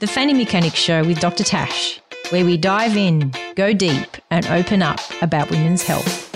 The Fanny Mechanics Show with Dr. Tash, where we dive in, go deep, and open up about women's health.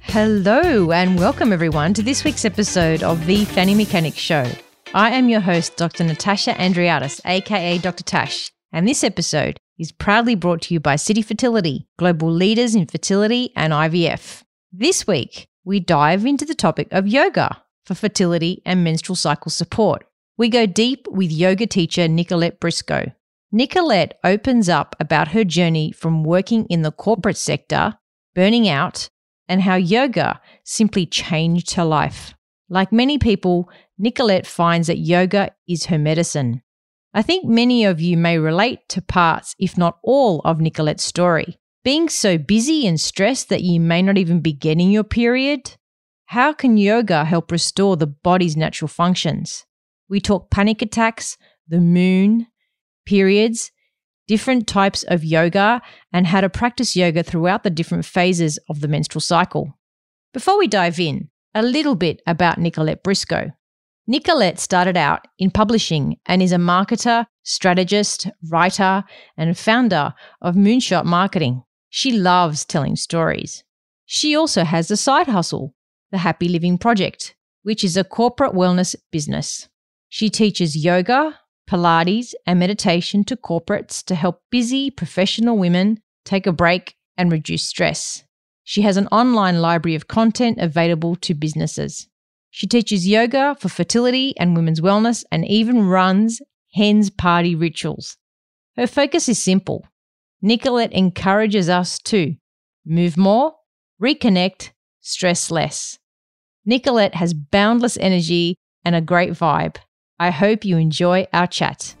Hello, and welcome everyone to this week's episode of The Fanny Mechanics Show. I am your host, Dr. Natasha Andreadis, aka Dr. Tash, and this episode is proudly brought to you by City Fertility, global leaders in fertility and IVF. This week, we dive into the topic of yoga for fertility and menstrual cycle support. We go deep with yoga teacher Nicolette Briscoe. Nicolette opens up about her journey from working in the corporate sector, burning out, and how yoga simply changed her life. Like many people, Nicolette finds that yoga is her medicine. I think many of you may relate to parts, if not all, of Nicolette's story. Being so busy and stressed that you may not even be getting your period? How can yoga help restore the body's natural functions? We talk panic attacks, the moon, periods, different types of yoga, and how to practice yoga throughout the different phases of the menstrual cycle. Before we dive in, a little bit about Nicolette Briscoe. Nicolette started out in publishing and is a marketer, strategist, writer, and founder of Moonshot Marketing. She loves telling stories. She also has a side hustle, the Happy Living Project, which is a corporate wellness business. She teaches yoga, Pilates, and meditation to corporates to help busy professional women take a break and reduce stress. She has an online library of content available to businesses. She teaches yoga for fertility and women's wellness and even runs hens party rituals. Her focus is simple. Nicolette encourages us to move more, reconnect, stress less. Nicolette has boundless energy and a great vibe. I hope you enjoy our chat.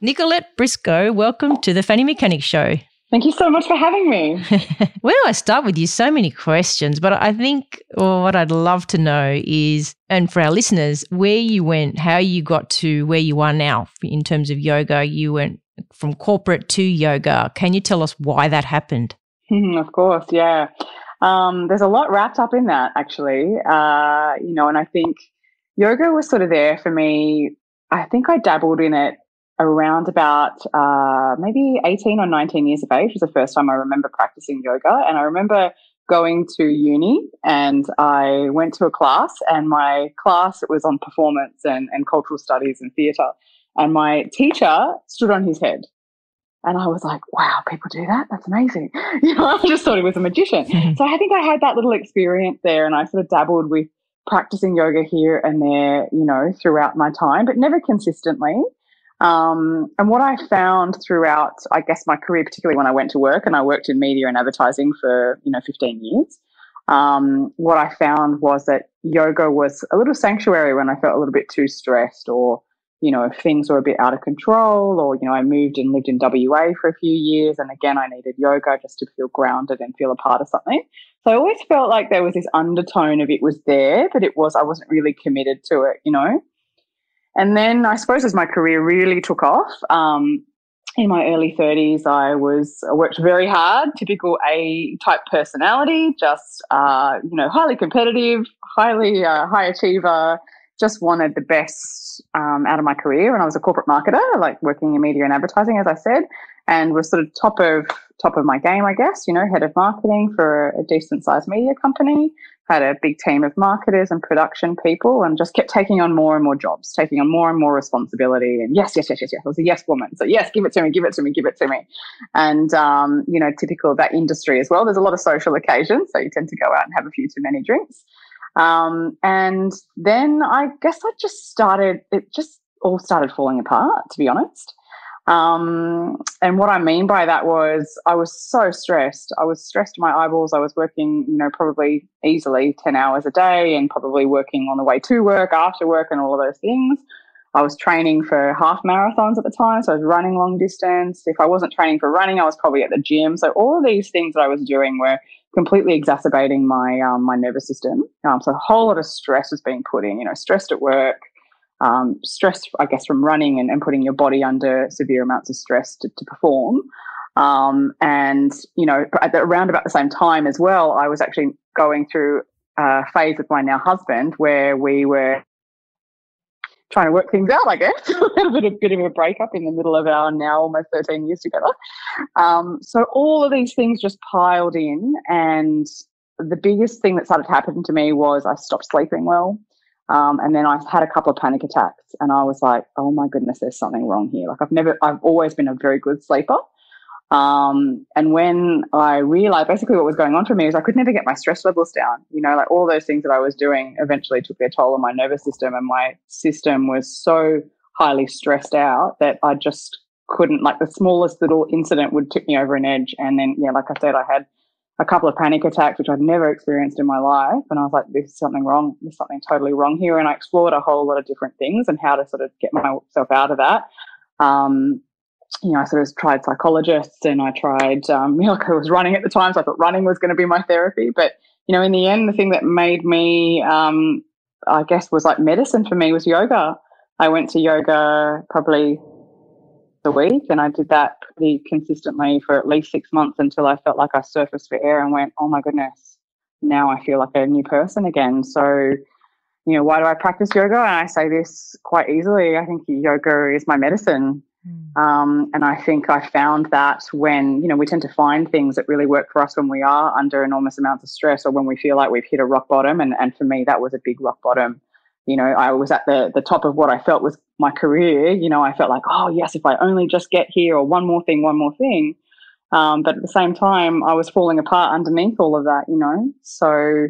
Nicolette Briscoe, welcome to the Fanny Mechanics Show. Thank you so much for having me. Where do I start with you? So many questions, but I think well, what I'd love to know is, and for our listeners, where you went, how you got to where you are now in terms of yoga. You went from corporate to yoga. Can you tell us why that happened? Of course, yeah. Um, there's a lot wrapped up in that, actually. Uh, you know, and I think yoga was sort of there for me. I think I dabbled in it around about uh, maybe 18 or 19 years of age was the first time I remember practicing yoga. And I remember going to uni and I went to a class and my class it was on performance and, and cultural studies and theatre. And my teacher stood on his head. And I was like, wow, people do that? That's amazing. You know, I just thought he was a magician. so I think I had that little experience there and I sort of dabbled with practicing yoga here and there, you know, throughout my time, but never consistently. Um, and what I found throughout, I guess, my career, particularly when I went to work and I worked in media and advertising for, you know, 15 years, um, what I found was that yoga was a little sanctuary when I felt a little bit too stressed or, you know, if things were a bit out of control or, you know, I moved and lived in WA for a few years and again, I needed yoga just to feel grounded and feel a part of something. So I always felt like there was this undertone of it was there, but it was, I wasn't really committed to it, you know? And then I suppose as my career really took off, um, in my early 30s, I was I worked very hard, typical A type personality, just uh, you know, highly competitive, highly uh, high achiever. Just wanted the best um, out of my career, and I was a corporate marketer, like working in media and advertising, as I said, and was sort of top of top of my game, I guess. You know, head of marketing for a decent sized media company, had a big team of marketers and production people and just kept taking on more and more jobs, taking on more and more responsibility. And yes, yes, yes, yes, yes. I was a yes woman. So yes, give it to me, give it to me, give it to me. And, um, you know, typical of that industry as well. There's a lot of social occasions. So you tend to go out and have a few too many drinks. Um, and then I guess I just started, it just all started falling apart, to be honest. Um, and what I mean by that was I was so stressed. I was stressed to my eyeballs. I was working, you know, probably easily 10 hours a day and probably working on the way to work, after work, and all of those things. I was training for half marathons at the time, so I was running long distance. If I wasn't training for running, I was probably at the gym. So all of these things that I was doing were completely exacerbating my um, my nervous system. Um, so a whole lot of stress was being put in. You know, stressed at work, um, I guess, from running and, and, putting your body under severe amounts of stress to, to perform. Um, and, you know, at the, around about the same time as well, I was actually going through a phase with my now husband where we were trying to work things out, I guess. a little bit, a bit of a breakup in the middle of our now almost 13 years together. Um, so all of these things just piled in. And the biggest thing that started happening to me was I stopped sleeping well. Um, and then I had a couple of panic attacks and I was like, oh my goodness, there's something wrong here. Like I've never, I've always been a very good sleeper. Um, and when I realized basically what was going on for me is I could never get my stress levels down. You know, like all those things that I was doing eventually took their toll on my nervous system, and my system was so highly stressed out that I just couldn't, like, the smallest little incident would tip me over an edge. And then, yeah, like I said, I had a couple of panic attacks, which I'd never experienced in my life. And I was like, there's something wrong. There's something totally wrong here. And I explored a whole lot of different things and how to sort of get myself out of that. Um, you know, I sort of tried psychologists and I tried, um, you know, like I was running at the time, so I thought running was going to be my therapy. But, you know, in the end, the thing that made me, um, I guess, was like medicine for me was yoga. I went to yoga probably a week and I did that pretty consistently for at least six months until I felt like I surfaced for air and went, oh my goodness, now I feel like a new person again. So, you know, why do I practice yoga? And I say this quite easily. I think yoga is my medicine. Mm. Um, and I think I found that when, you know, we tend to find things that really work for us when we are under enormous amounts of stress or when we feel like we've hit a rock bottom. And, and for me, that was a big rock bottom. You know, I was at the, the top of what I felt was my career. You know, I felt like, oh, yes, if I only just get here or one more thing, one more thing. Um, but at the same time, I was falling apart underneath all of that, you know. So,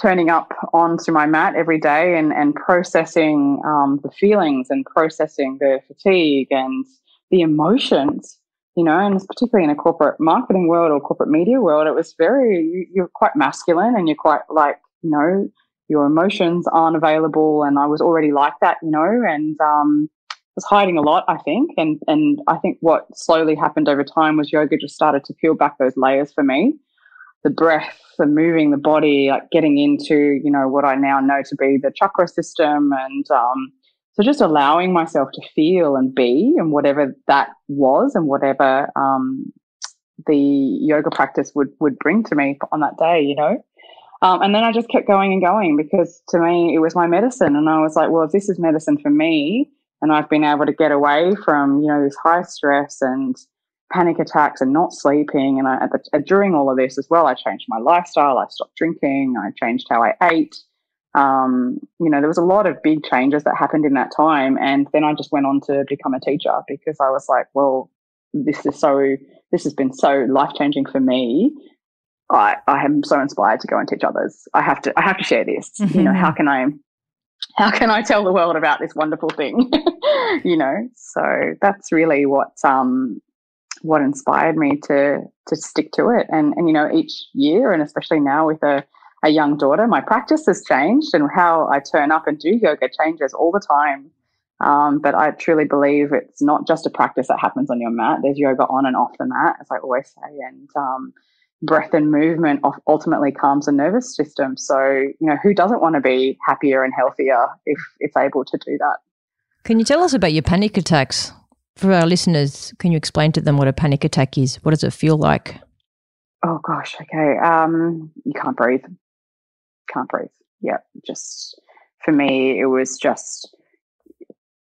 turning up onto my mat every day and, and processing um, the feelings and processing the fatigue and the emotions, you know, and particularly in a corporate marketing world or corporate media world, it was very, you're quite masculine and you're quite like, you know, your emotions aren't available. And I was already like that, you know, and um, was hiding a lot, I think. And, and I think what slowly happened over time was yoga just started to peel back those layers for me the breath and moving the body, like getting into, you know, what I now know to be the chakra system. And um, so just allowing myself to feel and be and whatever that was and whatever um, the yoga practice would, would bring to me on that day, you know. Um, and then I just kept going and going because to me it was my medicine. And I was like, well, if this is medicine for me and I've been able to get away from, you know, this high stress and panic attacks and not sleeping. And I, the, during all of this as well, I changed my lifestyle. I stopped drinking. I changed how I ate. Um, you know, there was a lot of big changes that happened in that time. And then I just went on to become a teacher because I was like, well, this is so, this has been so life changing for me. I, I am so inspired to go and teach others. I have to, I have to share this. Mm-hmm. You know, how can I, how can I tell the world about this wonderful thing? you know, so that's really what, um, what inspired me to to stick to it. And and you know, each year, and especially now with a a young daughter, my practice has changed, and how I turn up and do yoga changes all the time. Um, but I truly believe it's not just a practice that happens on your mat. There's yoga on and off the mat, as I always say, and um, breath and movement ultimately calms the nervous system. So you know, who doesn't want to be happier and healthier if it's able to do that? Can you tell us about your panic attacks? For our listeners, can you explain to them what a panic attack is? What does it feel like? Oh gosh, okay. Um, you can't breathe. Can't breathe. Yeah, just for me, it was just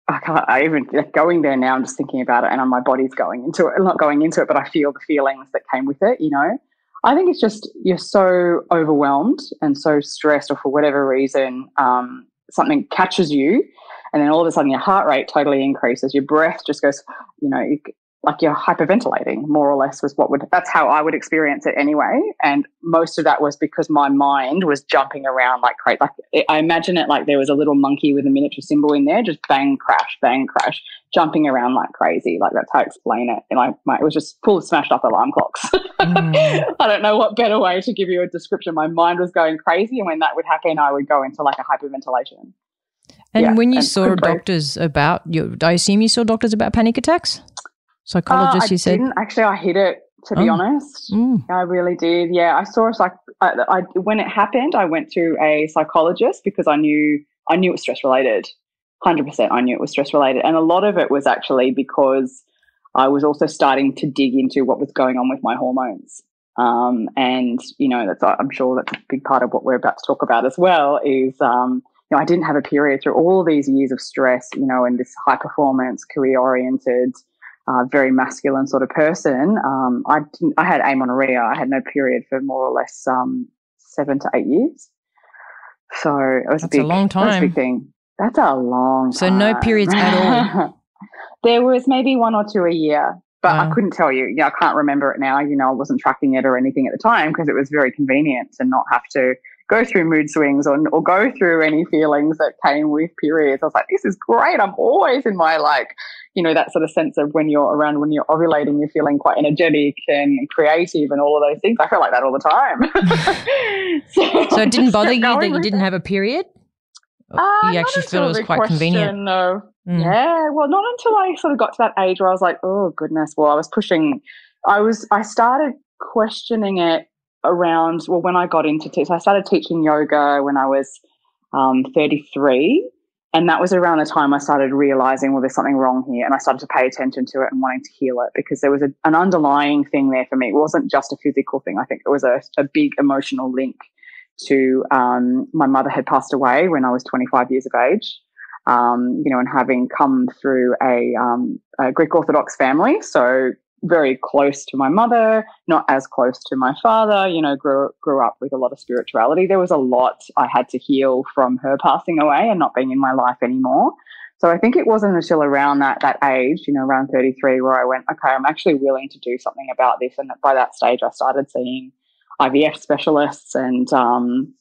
I can't. I even going there now. I'm just thinking about it, and my body's going into it. Not going into it, but I feel the feelings that came with it. You know, I think it's just you're so overwhelmed and so stressed, or for whatever reason, um, something catches you and then all of a sudden your heart rate totally increases your breath just goes you know you, like you're hyperventilating more or less was what would that's how i would experience it anyway. And most of that was because my mind was jumping around like crazy. Like i imagine it like there was a little monkey with a miniature cymbal in there just bang crash bang crash jumping around like crazy. Like that's how i explain it. And I, my, it was just full of smashed up alarm clocks. Mm. i don't know what better way to give you a description. My mind was going crazy and when that would happen i would go into like a hyperventilation and yeah, when you saw doctors about you, I assume you saw doctors about panic attacks. Psychologists, uh, you said. Didn't actually. I hit it to be oh. honest. Mm. I really did. Yeah, I saw a like. I, I, when it happened, I went to a psychologist because I knew I knew it was stress related. Hundred percent, I knew it was stress related, and a lot of it was actually because I was also starting to dig into what was going on with my hormones. Um, and you know, that's I'm sure that's a big part of what we're about to talk about as well. Is um, know, I didn't have a period through all these years of stress, you know, and this high performance, career oriented, uh, very masculine sort of person. Um, I I had amenorrhea. I had no period for more or less um, seven to eight years. So it was That's a big, a long that was a time. big thing. That's a long So time. no periods at all. there was maybe one or two a year, but Wow. I couldn't tell you. Yeah, I can't remember it now. You know, I wasn't tracking it or anything at the time because it was very convenient to not have to go through mood swings or, or go through any feelings that came with periods. I was like, this is great. I'm always in my like, you know, that sort of sense of when you're around, when you're ovulating, you're feeling quite energetic and creative and all of those things. I feel like that all the time. So it didn't bother you that you didn't have a period? Uh, you actually feel it was quite convenient. of Mm. yeah, well, not until I sort of got to that age where I was like, oh goodness. Well, I was pushing. I was. I started questioning it around. Well, when I got into te- so I started teaching yoga when I was um, 33, and that was around the time I started realizing, well, there's something wrong here, and I started to pay attention to it and wanting to heal it because there was a, an underlying thing there for me. It wasn't just a physical thing. I think it was a, a big emotional link to um, my mother had passed away when I was 25 years of age um, you know, and having come through a, um, a Greek Orthodox family, so very close to my mother, not as close to my father. You know, grew grew up with a lot of spirituality. There was a lot I had to heal from her passing away and not being in my life anymore. So I think it wasn't until around that that age, you know, around 33, where I went, okay, I'm actually willing to do something about this. And by that stage, I started seeing IVF specialists and um,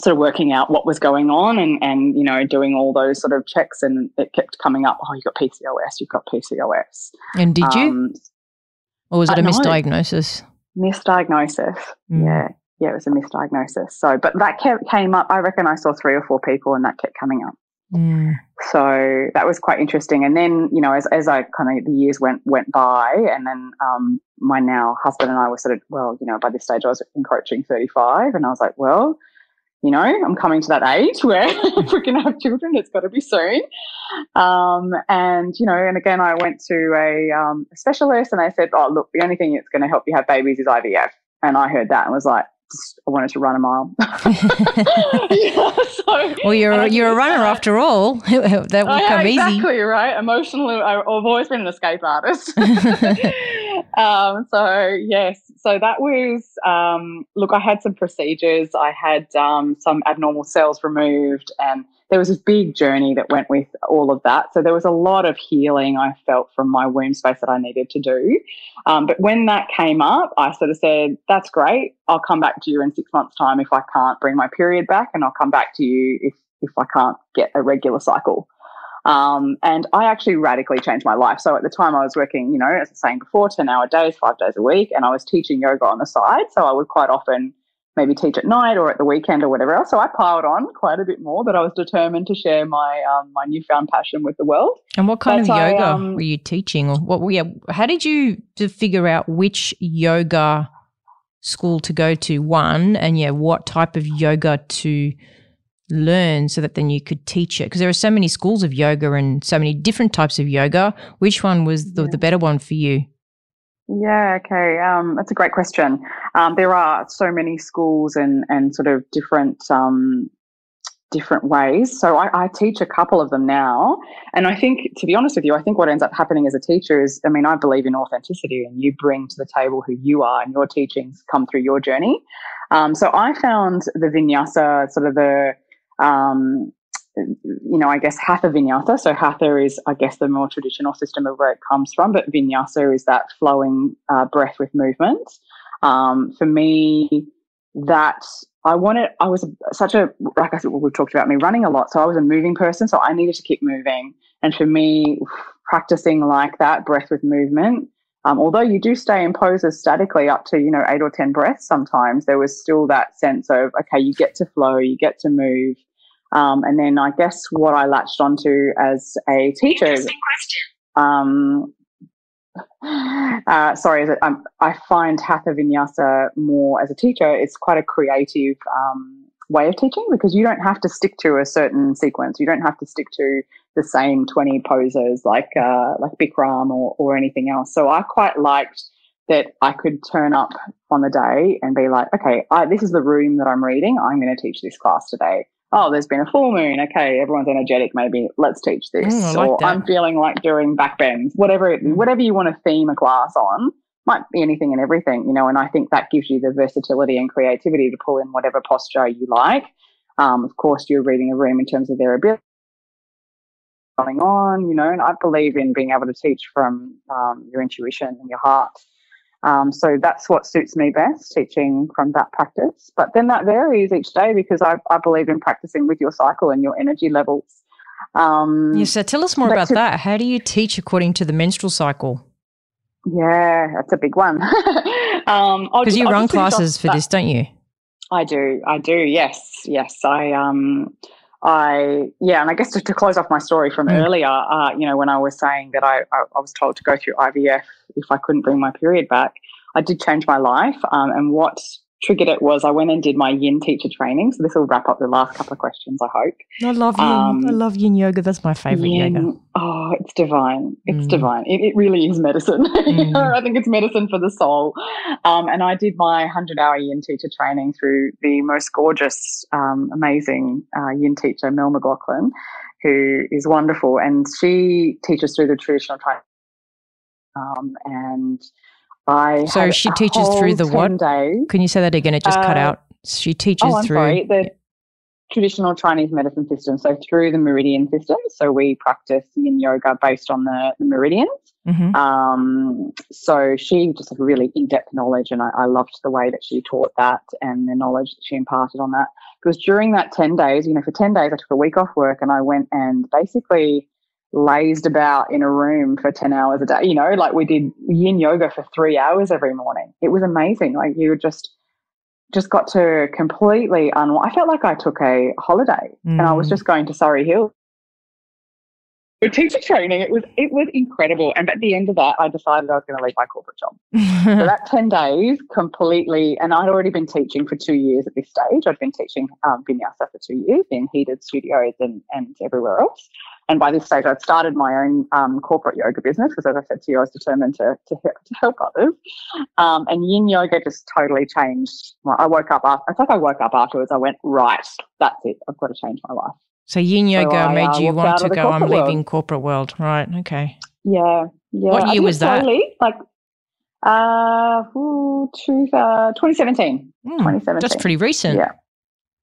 sort of working out what was going on and, and, you know, doing all those sort of checks. And it kept coming up, oh, you've got PCOS, you've got PCOS. And did you? Or was it a no. misdiagnosis? misdiagnosis. Mm. Yeah. Yeah, it was a misdiagnosis. So, but that kept, came up. I reckon I saw three or four people and that kept coming up. Mm. So that was quite interesting. And then, you know, as, as I kind of, the years went, went by and then, um, my now husband and I were sort of, well, you know, by this stage I was encroaching 35 and I was like, well, you know, I'm coming to that age where if we're going to have children, it's got to be soon. Um, and, you know, and again, I went to a, um, a specialist and they said, oh, look, the only thing that's going to help you have babies is IVF. And I heard that and was like, I wanted to run a mile. Yeah, so- well, you're you're a runner that. after all. that will yeah, come easy. exactly right. Emotionally, I- I've always been an escape artist. um, so yes, so that was um, look. I had some procedures. I had um, some abnormal cells removed, and there was this big journey that went with all of that. So there was a lot of healing I felt from my womb space that I needed to do. Um, but when that came up, I sort of said, "That's great. I'll come back to you in six months' time if I can't bring my period back, and I'll come back to you if if I can't get a regular cycle." Um, and I actually radically changed my life. So at the time, I was working, you know, as I was saying before, 10 hour days, five days a week, and I was teaching yoga on the side. So I would quite often maybe teach at night or at the weekend or whatever else. So I piled on quite a bit more, but I was determined to share my um, my newfound passion with the world. And what kind of That's I, yoga um, were you teaching, or what? Yeah, how did you figure out which yoga school to go to? One, and yeah, what type of yoga to learn, so that then you could teach it? Because there are so many schools of yoga and so many different types of yoga. Which one was the, the better one for you? Yeah, okay. Um, that's a great question. Um, there are so many schools and, and sort of different um, different ways. So I, I teach a couple of them now, and I think, to be honest with you, I think what ends up happening as a teacher is, I mean, I believe in authenticity, and you bring to the table who you are, and your teachings come through your journey. Um, so I found the vinyasa sort of the um, you know, I guess hatha vinyasa. So hatha is, I guess, the more traditional system of where it comes from, but vinyasa is that flowing uh, breath with movement. Um, for me, that I wanted, I was such a, like I said, well, we've talked about me running a lot. So I was a moving person. So I needed to keep moving. And for me, practicing like that, breath with movement, um, although you do stay in poses statically up to, you know, eight or 10 breaths sometimes, there was still that sense of, okay, you get to flow, you get to move. Um, and then I guess what I latched onto as a teacher, um, uh, sorry, is it, um, I find Hatha Vinyasa more as a teacher, it's quite a creative um, way of teaching because you don't have to stick to a certain sequence. You don't have to stick to the same 20 poses like uh, like Bikram or, or anything else. So I quite liked that I could turn up on the day and be like, okay, I, this is the room that I'm reading. I'm going to teach this class today. Oh, there's been a full moon. Okay, everyone's energetic. Maybe let's teach this. Mm, like or that. I'm feeling like doing backbends. Whatever, it, Mm. whatever you want to theme a class on, might be anything and everything, you know. And I think that gives you the versatility and creativity to pull in whatever posture you like. Um, of course, you're reading a room in terms of their ability going on, you know, and I believe in being able to teach from um, your intuition and your heart. Um, so that's what suits me best, teaching from that practice. But then that varies each day because I, I believe in practicing with your cycle and your energy levels. Um, Yeah, so tell us more about to- that. How do you teach according to the menstrual cycle? Yeah, that's a big one. um, Because you I'll run just finish off classes for that. this, don't you? I do. I do. Yes. Yes. I, um, I, yeah. And I guess to, to close off my story from Mm. earlier, uh, you know, when I was saying that I, I, I was told to go through IVF if I couldn't bring my period back, I did change my life. Um, and what triggered it was I went and did my yin teacher training. So this will wrap up the last couple of questions, I hope. I love yin. Um, I love yin yoga. That's my favorite Yin- yoga. Oh, it's divine. It's Mm. divine. It, it really is medicine. Mm. I think it's medicine for the soul. Um, and I did my 100 hour yin teacher training through the most gorgeous, um, amazing uh, yin teacher, Mel McLaughlin, who is wonderful. And she teaches through the traditional training. Um, and I So she teaches through the what? 10 Days. Can you say that again? It just cut Uh, out. She teaches Oh, through. sorry. The traditional Chinese medicine system. So through the meridian system. So we practice yin yoga based on the, the meridians. Mhm. Um, so she just had a really in-depth knowledge, and I, I loved the way that she taught that and the knowledge that she imparted on that. Because during that ten days, you know, for ten days, I took a week off work and I went and basically lazed about in a room for ten hours a day. You know, like we did yin yoga for three hours every morning. It was amazing. Like you just just got to completely unwind. I felt like I took a holiday, and I was Mm. just going to Surry Hill for teacher training. It was it was incredible. And at the end of that, I decided I was going to leave my corporate job. So that ten days completely, and I'd already been teaching for two years at this stage. I'd been teaching um, vinyasa for two years in heated studios and and everywhere else. And by this stage, I'd started my own um, corporate yoga business because, as I said to you, I was determined to to, to help others. Um, and yin yoga just totally changed. Well, I woke up after. It's like I woke up afterwards. I went right. That's it. I've got to change my life. So yin yoga I, made uh, you want to go. I'm world. leaving corporate world. Right. Okay. Yeah, yeah. What year was that? slowly, Like, uh, ooh, two, uh, 2017. Hmm, 2017. That's pretty recent. Yeah.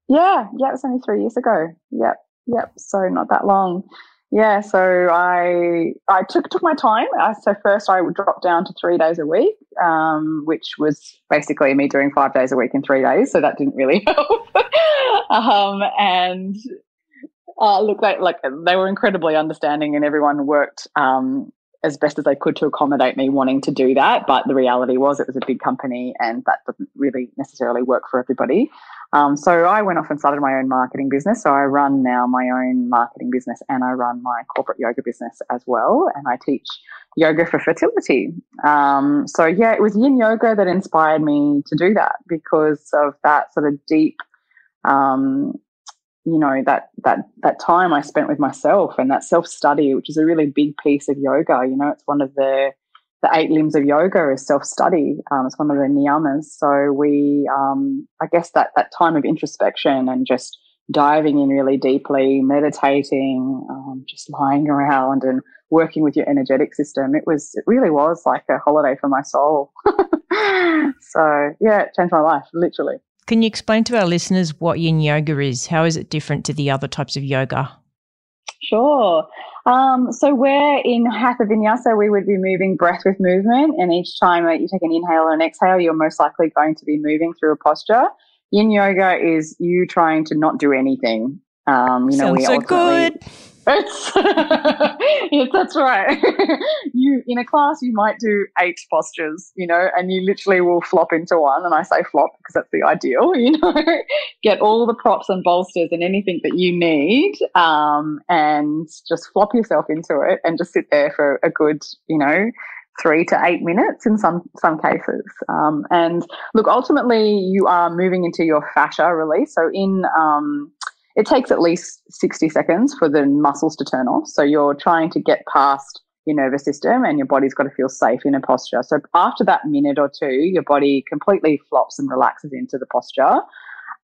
Yeah, yeah, it was only three years ago. Yep, yep. So not that long. Yeah, so I I took took my time. I, so first I would drop down to three days a week, um, which was basically me doing five days a week in three days. So that didn't really help. um, and uh, look, they like they were incredibly understanding, and everyone worked um, as best as they could to accommodate me wanting to do that. But the reality was, it was a big company, and that doesn't really necessarily work for everybody. Um, so I went off and started my own marketing business. So I run now my own marketing business, and I run my corporate yoga business as well, and I teach yoga for fertility. Um, so yeah, it was yin yoga that inspired me to do that because of that sort of deep um, you know that that that time I spent with myself and that self study, which is a really big piece of yoga. You know, it's one of the the eight limbs of yoga is self study. Um, it's one of the niyamas. So we, um, I guess that that time of introspection and just diving in really deeply, meditating, um, just lying around and working with your energetic system. It was it really was like a holiday for my soul. so yeah, it changed my life literally. Can you explain to our listeners what yin yoga is? How is it different to the other types of yoga? Sure. Um, so we're in Hatha Vinyasa, we would be moving breath with movement. And each time that you take an inhale or an exhale, you're most likely going to be moving through a posture. Yin yoga is you trying to not do anything. Um, you know, Sounds we so ultimately- good. It's yes, that's right. you in a class you might do eight postures, you know, and you literally will flop into one. And I say flop because that's the ideal, you know. Get all the props and bolsters and anything that you need, um, and just flop yourself into it and just sit there for a good, you know, three to eight minutes in some some cases. Um, and look, ultimately, you are moving into your fascia release. So in um, it takes at least 60 seconds for the muscles to turn off. So you're trying to get past your nervous system and your body's got to feel safe in a posture. So after that minute or two, your body completely flops and relaxes into the posture.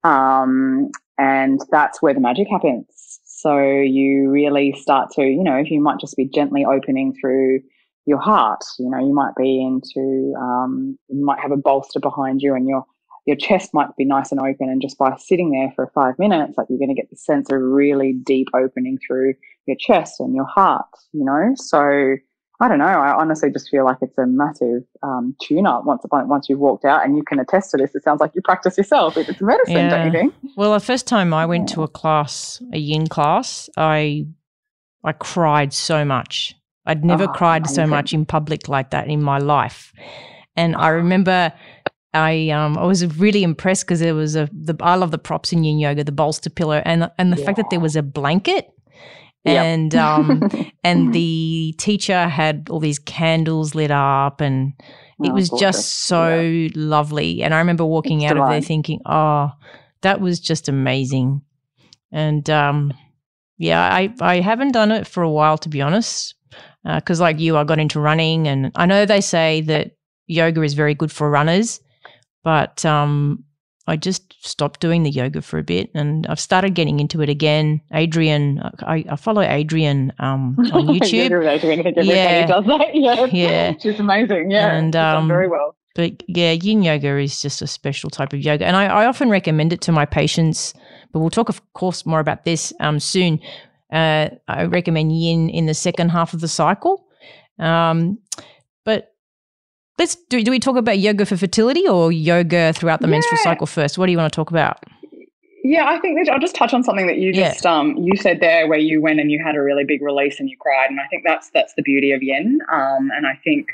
Um, and that's where the magic happens. So you really start to, you know, if you might just be gently opening through your heart, you know, you might be into, um, you might have a bolster behind you and your your chest might be nice and open and just by sitting there for five minutes like you're going to get the sense of really deep opening through your chest and your heart you know? So i don't know i honestly just feel like it's a massive um, tune up once upon once you've walked out and you can attest to this it sounds like you practice yourself it's medicine yeah. don't you think? Well the first time i went yeah. to a class a yin class i i cried so much. I'd never oh, cried so much in public like that in my life. And I remember I um I was really impressed because there was a the I love the props in yin yoga, the bolster pillow, and and the yeah. fact that there was a blanket. And yep. um and the teacher had all these candles lit up and it oh, was gorgeous. just so yeah. lovely. And I remember walking it's out divine. of there thinking, oh, that was just amazing. And um yeah, I I haven't done it for a while to be honest. Because uh, like you, I got into running, and I know they say that yoga is very good for runners but um, I just stopped doing the yoga for a bit and I've started getting into it again. Adriene, I, I follow Adriene um, on YouTube. Adriene, yeah. does that. Yeah. yeah. She's amazing. Yeah. And um, very well. But yeah, yin yoga is just a special type of yoga. And I, I, often recommend it to my patients, but we'll talk, of course, more about this um, soon. Uh, I recommend yin in the second half of the cycle. Um, but Let's do. Do we talk about yoga for fertility or yoga throughout the yeah. menstrual cycle first? What do you want to talk about? Yeah, I think I'll just touch on something that you just yeah. um you said there, where you went and you had a really big release and you cried, and I think that's that's the beauty of yin. Um, and I think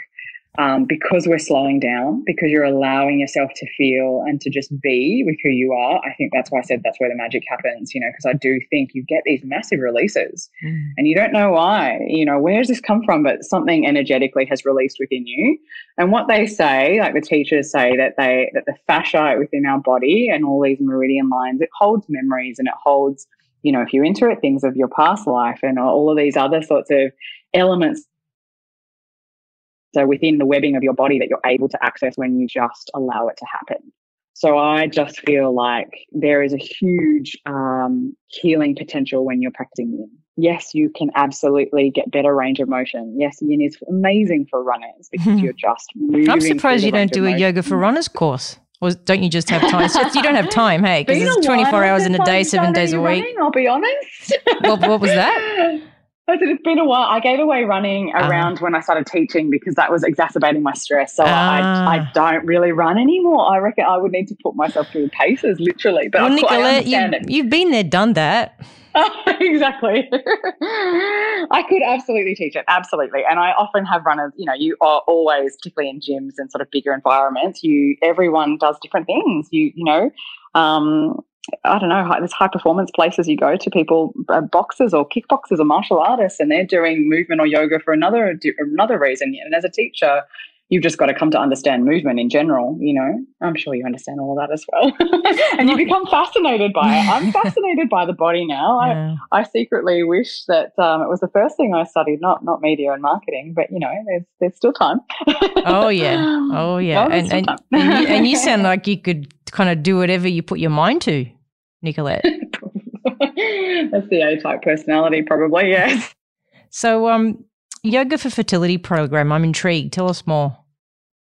um, because we're slowing down, because you're allowing yourself to feel and to just be with who you are. I think that's why I said that's where the magic happens, you know, because I do think you get these massive releases mm. and you don't know why, you know, where does this come from? But something energetically has released within you. And what they say, like the teachers say that they, that the fascia within our body and all these meridian lines, it holds memories and it holds, you know, if you enter it, things of your past life and all of these other sorts of elements so within the webbing of your body that you're able to access when you just allow it to happen. So I just feel like there is a huge um, healing potential when you're practicing yin. Yes, you can absolutely get better range of motion. Yes, yin is amazing for runners because you're just moving. I'm surprised you don't do a yoga for runners course. Or don't you just have time? you don't have time, hey? Because it's 24 hours in a day, seven days a week. Running, I'll be honest. what, what was that? I said, it's been a while. I gave away running uh-huh. around uh, when I started teaching because that was exacerbating my stress. So uh, I, I ah. don't really run anymore. I reckon I would need to put myself through the paces, literally. But well, Nicolette, you, you've been there, done that. exactly. I could absolutely teach it, absolutely. And I often have runners. You know, you are always, particularly in gyms and sort of bigger environments. You everyone does different things. You you know, um, I don't know, there's high performance places you go to, people, uh, boxers or kickboxers or martial artists, and they're doing movement or yoga for another another reason. And as a teacher, you've just got to come to understand movement in general. You know, I'm sure you understand all of that as well, and you become fascinated by it. I'm fascinated by the body now. Yeah. I, I secretly wish that um, it was the first thing I studied, not not media and marketing, but you know, there's there's still time. oh yeah, oh yeah, oh, and and, and, you, and you sound like you could kind of do whatever you put your mind to. Nicolette? That's the A type personality, probably, yes. So, um, yoga for fertility program. I'm intrigued. Tell us more.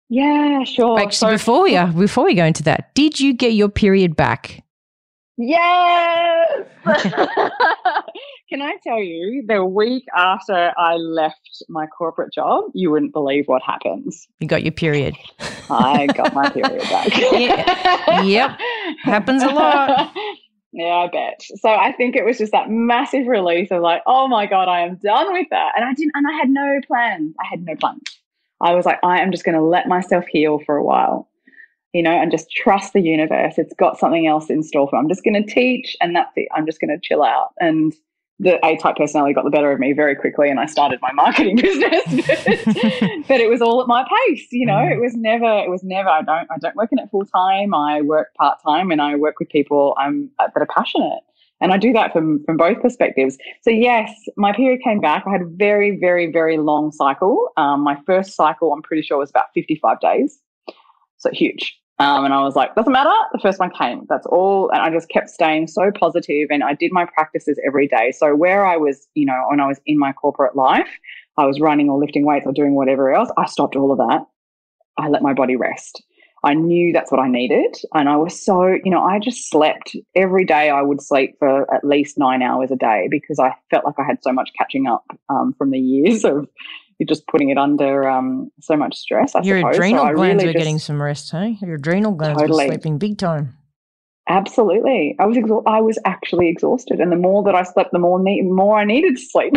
Yeah, sure. Actually, so, before we uh, before we go into that, did you get your period back? Yes. Can I tell you, the week after I left my corporate job, you wouldn't believe what happens. You got your period. I got my period back. yeah. Yep. Happens a lot. Yeah, I bet. So I think it was just that massive release of like, oh my God, I am done with that. And I didn't, and I had no plans. I had no plans. I was like, I am just going to let myself heal for a while, you know, and just trust the universe. It's got something else in store for me. I'm just going to teach and that's it. I'm just going to chill out. And the A type personality got the better of me very quickly and I started my marketing business. but it was all at my pace, you know. Mm. It was never it was never I don't I don't work in it full time. I work part time and I work with people I'm uh, that are passionate. And I do that from, from both perspectives. So, yes, my period came back. I had a very, very, very long cycle. Um, my first cycle, I'm pretty sure, was about 55 days. So, huge. Um, and I was like, doesn't matter. The first one came. That's all. And I just kept staying so positive and I did my practices every day. So, where I was, you know, when I was in my corporate life, I was running or lifting weights or doing whatever else, I stopped all of that. I let my body rest. I knew that's what I needed. And I was so, you know, I just slept every day. I would sleep for at least nine hours a day because I felt like I had so much catching up um, from the years of just putting it under um, so much stress. I Your suppose. adrenal so glands really were getting some rest, hey? Your adrenal glands Totally. were sleeping big time. Absolutely, I was exha- I was actually exhausted, and the more that I slept, the more ne- more I needed to sleep.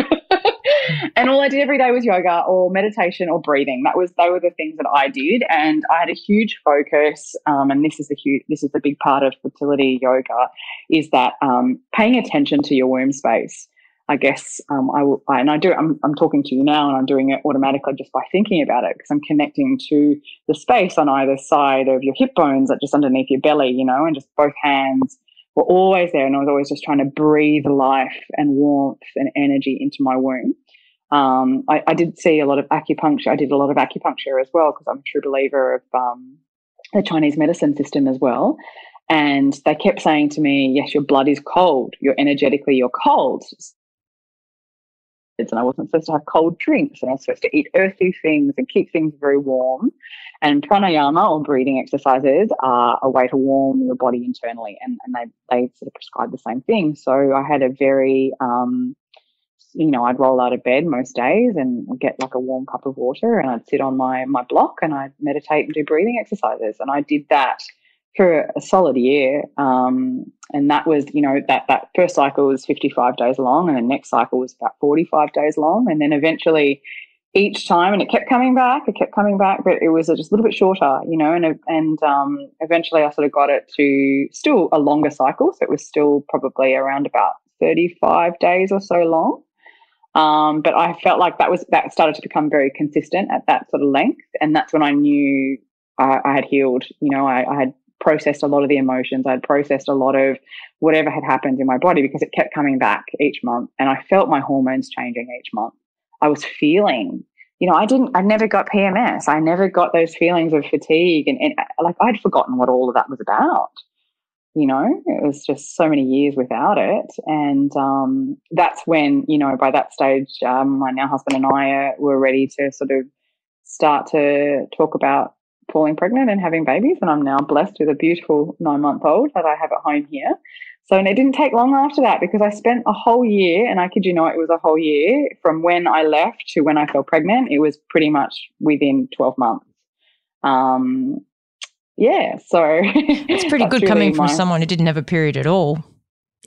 and all I did every day was yoga or meditation or breathing. That was they were the things that I did, and I had a huge focus. Um, and this is the huge this is the big part of fertility yoga, is that um, paying attention to your womb space. I guess um, I will, and I do. I'm, I'm talking to you now, and I'm doing it automatically just by thinking about it because I'm connecting to the space on either side of your hip bones, like just underneath your belly, you know, and just both hands were always there. And I was always just trying to breathe life and warmth and energy into my womb. Um, I, I, did see a lot of acupuncture. I did a lot of acupuncture as well because I'm a true believer of um, the Chinese medicine system as well. And they kept saying to me, yes, your blood is cold. You're energetically, you're cold and I wasn't supposed to have cold drinks and I was supposed to eat earthy things and keep things very warm. And pranayama or breathing exercises are a way to warm your body internally and, and they, they sort of prescribe the same thing. So I had a very, um, you know, I'd roll out of bed most days and get like a warm cup of water and I'd sit on my, my block and I'd meditate and do breathing exercises. And I did that for a solid year. Um, and that was, you know, that, that first cycle was 55 days long and the next cycle was about 45 days long. And then eventually each time, and it kept coming back, it kept coming back, but it was just a little bit shorter, you know, and, and um, eventually I sort of got it to still a longer cycle. So it was still probably around about 35 days or so long. Um, but I felt like that was, that started to become very consistent at that sort of length. And that's when I knew I, I had healed, you know, I, I had processed a lot of the emotions. I'd processed a lot of whatever had happened in my body because it kept coming back each month. And I felt my hormones changing each month. I was feeling, you know, I didn't, I never got PMS. I never got those feelings of fatigue. And, and like I'd forgotten what all of that was about. You know, it was just so many years without it. And um, that's when, you know, by that stage, um, my now husband and I uh, were ready to sort of start to talk about falling pregnant and having babies. And I'm now blessed with a beautiful nine month old that I have at home here. So, and it didn't take long after that because I spent a whole year, and I kid you not, it was a whole year from when I left to when I fell pregnant. It was pretty much within 12 months. Um, yeah, so it's pretty good coming from someone who didn't have a period at all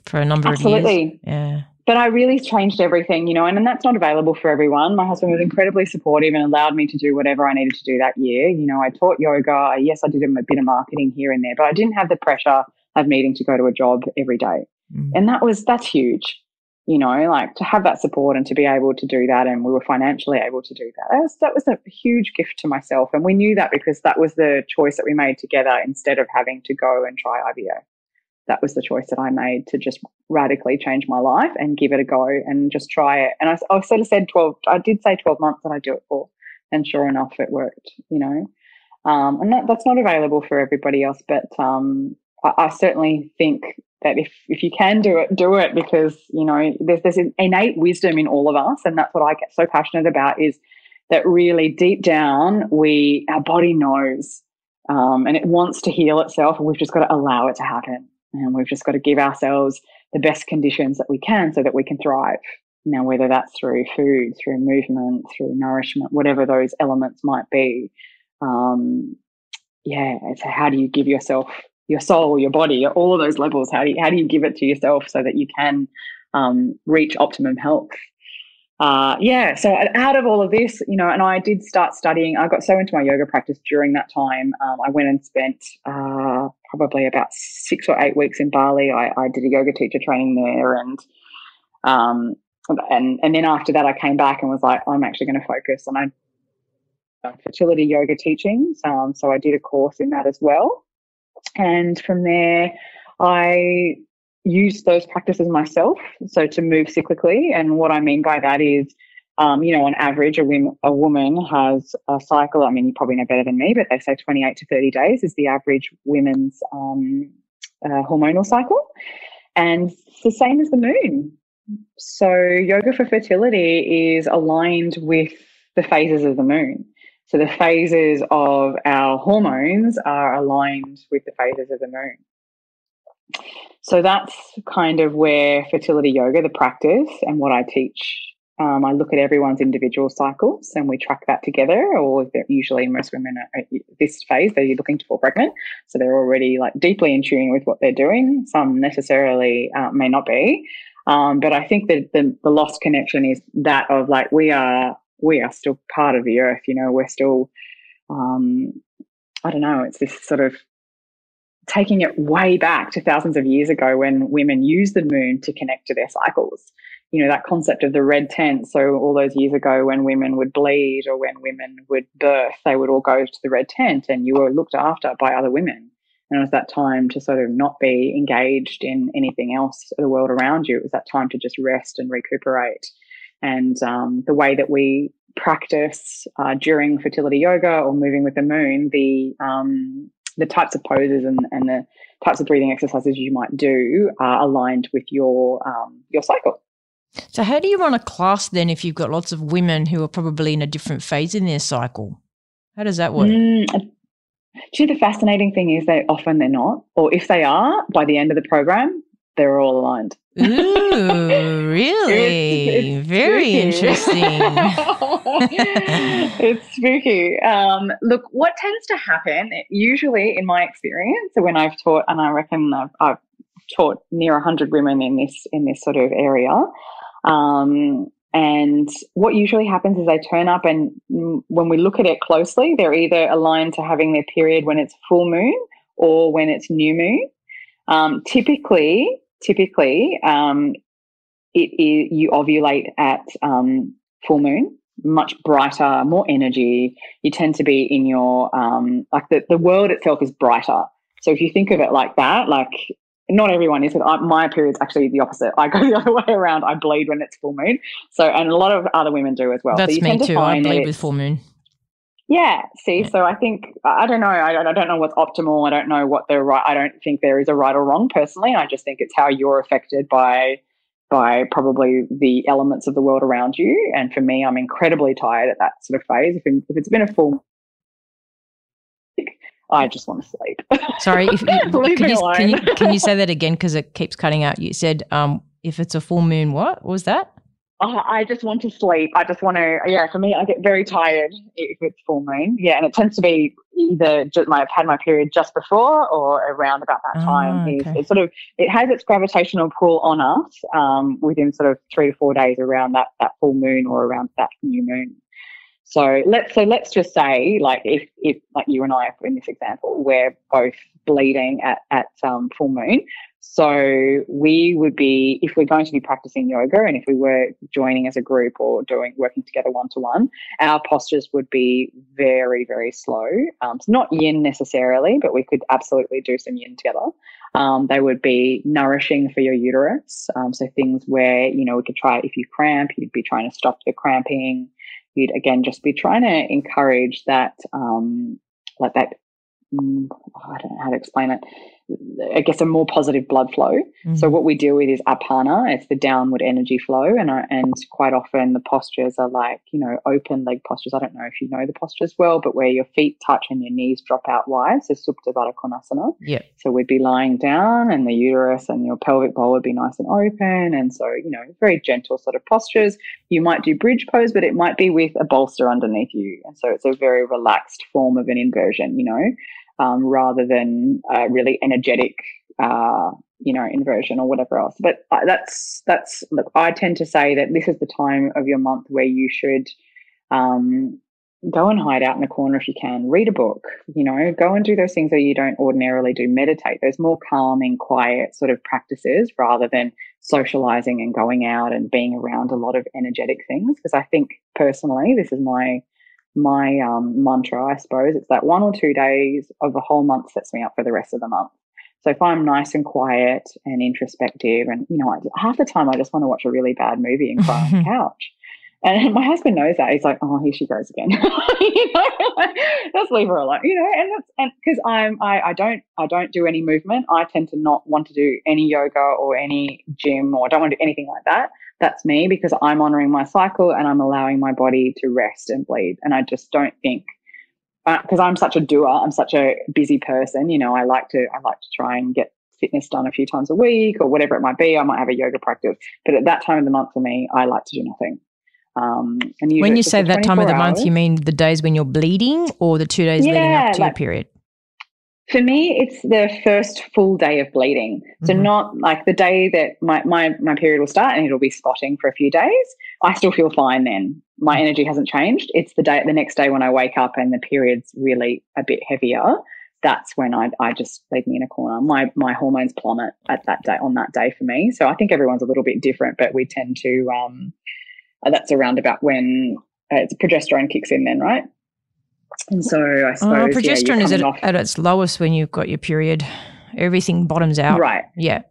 for a number Absolutely. of years. Yeah but I really changed everything, you know, and, and that's not available for everyone. My husband was incredibly supportive and allowed me to do whatever I needed to do that year. You know, I taught yoga. Yes, I did a bit of marketing here and there, but I didn't have the pressure of needing to go to a job every day. Mm. And that was, that's huge, you know, like to have that support and to be able to do that. And we were financially able to do that. That was, that was a huge gift to myself. And we knew that because that was the choice that we made together instead of having to go and try IVF that was the choice that I made to just radically change my life and give it a go and just try it. And I, I sort of said 12, I did say 12 months that I do it for. And sure enough, it worked, you know. Um, and that, that's not available for everybody else, but um, I, I, certainly think that if, if you can do it, do it because, you know, there's, there's innate wisdom in all of us. And that's what I get so passionate about is that really deep down, we, our body knows um, and it wants to heal itself and we've just got to allow it to happen. And we've just got to give ourselves the best conditions that we can so that we can thrive. Now, whether that's through food, through movement, through nourishment, whatever those elements might be. Um, yeah, so how do you give yourself, your soul, your body, all of those levels? How do you, how do you give it to yourself so that you can um, reach optimum health? uh, yeah, so out of all of this, you know, and I did start studying. I got so into my yoga practice during that time. Um, I went and spent uh, probably about six or eight weeks in Bali. I, I did a yoga teacher training there, and um, and and then after that, I came back and was like, I'm actually going to focus on fertility yoga teachings. Um, so I did a course in that as well, and from there, I use those practices myself. So to move cyclically, and what I mean by that is, um, you know, on average, a, women, a woman has a cycle. I mean, you probably know better than me, but they say 28 to 30 days is the average women's um, uh, hormonal cycle. And it's the same as the moon. So yoga for fertility is aligned with the phases of the moon. So the phases of our hormones are aligned with the phases of the moon. So that's kind of where fertility yoga, the practice, and what I teach. Um, I look at everyone's individual cycles and we track that together. Or usually, most women at this phase, they're looking to fall pregnant, so they're already like deeply in tune with what they're doing. Some necessarily uh, may not be, um, but I think that the, the lost connection is that of like we are we are still part of the earth. You know, we're still um, I don't know. It's this sort of taking it way back to thousands of years ago when women used the moon to connect to their cycles. You know, that concept of the red tent. So, all those years ago, when women would bleed or when women would birth, they would all go to the red tent and you were looked after by other women. And it was that time to sort of not be engaged in anything else the world around you. It was that time to just rest and recuperate. And um, the way that we practice uh, during fertility yoga or moving with the moon, the um, the types of poses and, and the types of breathing exercises you might do are aligned with your um, your cycle. So, how do you run a class then if you've got lots of women who are probably in a different phase in their cycle? How does that work? Mm, the fascinating thing is that often they're not, or if they are, by the end of the program, they're all aligned. Ooh, really? it's, it's Very spooky. interesting. it's spooky. Um, look, what tends to happen, usually in my experience, when I've taught, and I reckon I've, I've taught near 100 women in this in this sort of area. Um, and what usually happens is they turn up, and when we look at it closely, they're either aligned to having their period when it's full moon or when it's new moon. Um, typically, typically um, it is you ovulate at um, full moon much brighter more energy. You tend to be in your um, like the, the world itself is brighter. So if you think of it like that like not everyone is my period's actually the opposite. I go the other way around. I bleed when it's full moon. So and a lot of other women do as well. That's so me too. I bleed with full moon yeah. See, yeah. so I think I don't know. I, I don't know what's optimal. I don't know what the right. I don't think there is a right or wrong. Personally, I just think it's how you're affected by by probably the elements of the world around you. And for me, I'm incredibly tired at that sort of phase. If, if it's been a full I just want to sleep. Sorry, if, can, you, can, you, can you say that again because it keeps cutting out? You said um, if it's a full moon, what, what was that? Oh, I just want to sleep. I just want to, yeah, for me, I get very tired if it's full moon. Yeah, and it tends to be either just my, I've had my period just before or around about that time. Oh, okay. It's, sort of, it has its gravitational pull on us um, within sort of three to four days around that, that full moon or around that new moon. So let's so let's just say, like if if like you and I in this example, we're both bleeding at at um, full moon, so we would be, if we're going to be practicing yoga and if we were joining as a group or doing working together one to one, our postures would be very, very slow. Um, not yin necessarily, but we could absolutely do some yin together. Um, they would be nourishing for your uterus. Um, so things where, you know, we could try, if you cramp, you'd be trying to stop the cramping. You'd again just be trying to encourage that, um, like that mm, I don't know how to explain it. I guess a more positive blood flow. Mm-hmm. So what we deal with is apana. It's the downward energy flow, and and quite often the postures are like you know open leg postures. I don't know if you know the postures well, but where your feet touch and your knees drop out wide. So Supta Baddha Konasana. Yeah. So we'd be lying down, and the uterus and your pelvic bowl would be nice and open, and so you know very gentle sort of postures. You might do bridge pose, but it might be with a bolster underneath you, and so it's a very relaxed form of an inversion. You know um, rather than a really energetic, uh, you know, inversion or whatever else. But uh, that's that's look. I tend to say that this is the time of your month where you should um, go and hide out in the corner if you can. Read a book. You know, go and do those things that you don't ordinarily do. Meditate. Those more calming, quiet sort of practices rather than socializing and going out and being around a lot of energetic things. Because I think personally, this is my my um, mantra, I suppose. It's that one or two days of the whole month sets me up for the rest of the month. So if I'm nice and quiet and introspective, and you know, half the time I just want to watch a really bad movie and cry on the couch. And my husband knows that. He's like, "Oh, here she goes again." you know, just leave her alone. You know, and that's and because I'm I, I don't I don't do any movement. I tend to not want to do any yoga or any gym or I don't want to do anything like that. That's me because I'm honoring my cycle and I'm allowing my body to rest and bleed. And I just don't think because uh, I'm such a doer, I'm such a busy person. You know, I like to I like to try and get fitness done a few times a week or whatever it might be. I might have a yoga practice, but at that time of the month for me, I like to do nothing. Um, and when you say that time of the hours, month, you mean the days when you're bleeding or the two days yeah, leading up to like, your period? For me, it's the first full day of bleeding. So mm-hmm. not like the day that my, my, my period will start and it'll be spotting for a few days. I still feel fine then my energy hasn't changed. It's the day, the next day when I wake up and the period's really a bit heavier. That's when I, I just leave me in a corner. My my hormones plummet at that day on that day for me. So I think everyone's a little bit different, but we tend to. Um, that's around about when uh, it's progesterone kicks in, then right. And so I oh, suppose oh, progesterone yeah, is at, at its lowest when you've got your period. Everything bottoms out. Right. Yeah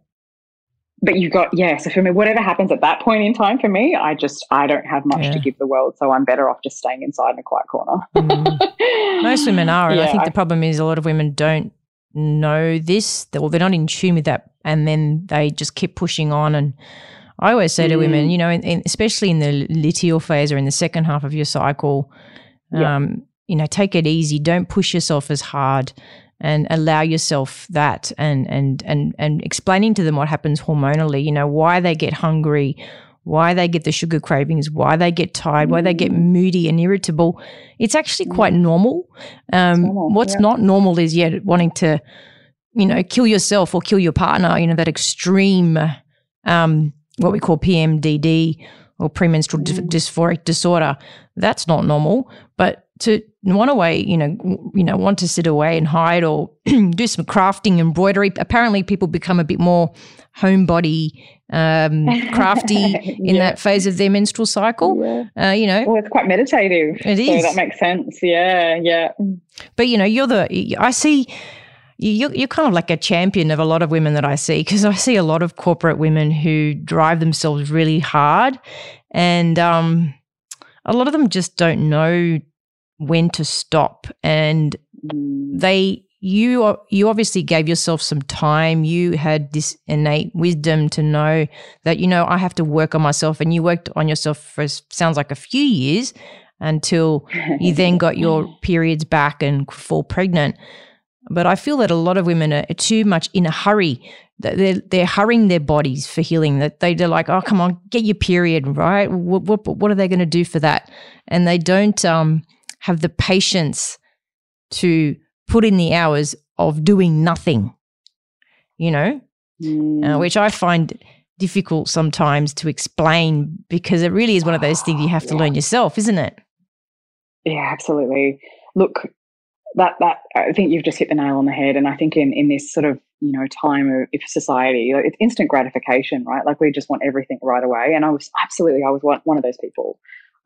but you got yeah so for me whatever happens at that point in time for me i just i don't have much yeah. to give the world so i'm better off just staying inside in a quiet corner mm. most women are and yeah, i think I, the problem is a lot of women don't know this or they're not in tune with that and then they just keep pushing on and i always say mm. to women mm. you know in, in, especially in the luteal phase or in the second half of your cycle yeah. um, you know take it easy don't push yourself as hard and allow yourself that and and and and explaining to them what happens hormonally you know why they get hungry why they get the sugar cravings why they get tired why they get mm. moody and irritable it's actually quite normal, um, normal what's yeah. not normal is yet wanting to you know kill yourself or kill your partner you know that extreme um, what we call pmdd or premenstrual mm. dysphoric disorder that's not normal but to want away, you know, you know, want to sit away and hide or do some crafting, embroidery. Apparently, people become a bit more homebody, um, crafty in yeah. that phase of their menstrual cycle. Yeah. Uh, you know, well, it's quite meditative. It is. So that makes sense. Yeah, yeah. But you know, you're the. I see. You're, you're kind of like a champion of a lot of women that I see because I see a lot of corporate women who drive themselves really hard, and um, a lot of them just don't know when to stop. And mm. they you you obviously gave yourself some time. You had this innate wisdom to know that you know I have to work on myself. And you worked on yourself for sounds like a few years until you then got your periods back and fall pregnant. But I feel that a lot of women are too much in a hurry. They're, they're hurrying their bodies for healing. That they, they're like oh come on get your period right? What, what, what are they going to do for that? And they don't um have the patience to put in the hours of doing nothing, you know, uh, mm. uh, which I find difficult sometimes to explain because it really is one of those things you have to yeah. learn yourself, isn't it? Yeah, absolutely. Look, that that I think you've just hit the nail on the head, and I think in in this sort of you know time of society, it's instant gratification, right? Like we just want everything right away, and I was absolutely I was one, one of those people.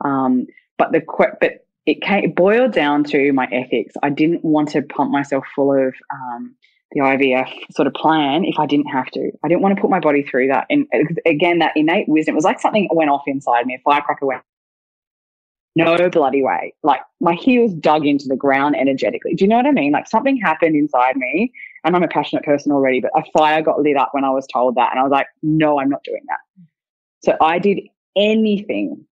Um, but the but it, came, it boiled down to my ethics. I didn't want to pump myself full of um, the IVF sort of plan if I didn't have to. I didn't want to put my body through that. And again, that innate wisdom it was like something went off inside me. A firecracker went. No bloody way. Like my heels dug into the ground energetically. Do you know what I mean? Like something happened inside me, and I'm a passionate person already, but a fire got lit up when I was told that. And I was like, no, I'm not doing that. So I did anything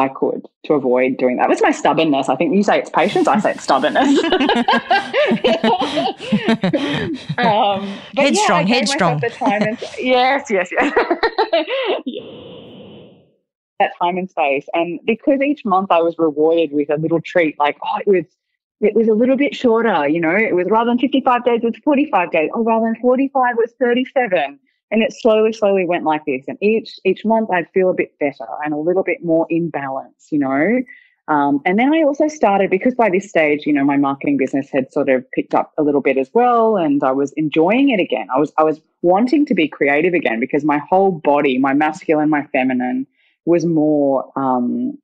I could to avoid doing that. It's my stubbornness. I think you say it's patience. I say it's stubbornness. um, headstrong, yeah, headstrong. And, yes, yes, yes. that time and space, and because each month I was rewarded with a little treat, like oh, it was it was a little bit shorter. You know, it was rather than fifty five days, it was forty five days. Oh, rather than forty five, it was thirty seven and it slowly, slowly went like this. And each each month I'd feel a bit better and a little bit more in balance, you know. Um, and then I also started because by this stage, you know, my marketing business had sort of picked up a little bit as well, and I was enjoying it again. I was I was wanting to be creative again because my whole body, my masculine, my feminine, was more um,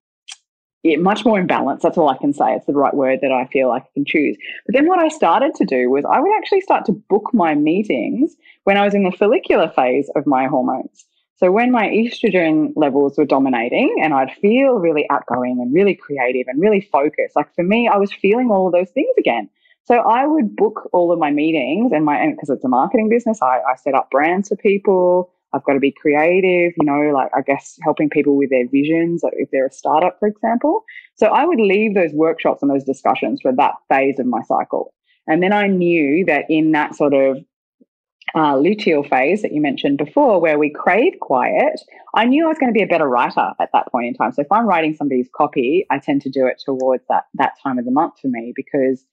much more in balance. That's all I can say. It's the right word that I feel like I can choose. But then what I started to do was I would actually start to book my meetings when I was in the follicular phase of my hormones. So when my estrogen levels were dominating and I'd feel really outgoing and really creative and really focused, like for me, I was feeling all of those things again. So I would book all of my meetings and my, because it's a marketing business, I, I set up brands for people. I've got to be creative, you know, like I guess helping people with their visions, if they're a startup, for example. So I would leave those workshops and those discussions for that phase of my cycle. And then I knew that in that sort of uh, luteal phase that you mentioned before, where we crave quiet, I knew I was going to be a better writer at that point in time. So if I'm writing somebody's copy, I tend to do it towards that that time of the month for me because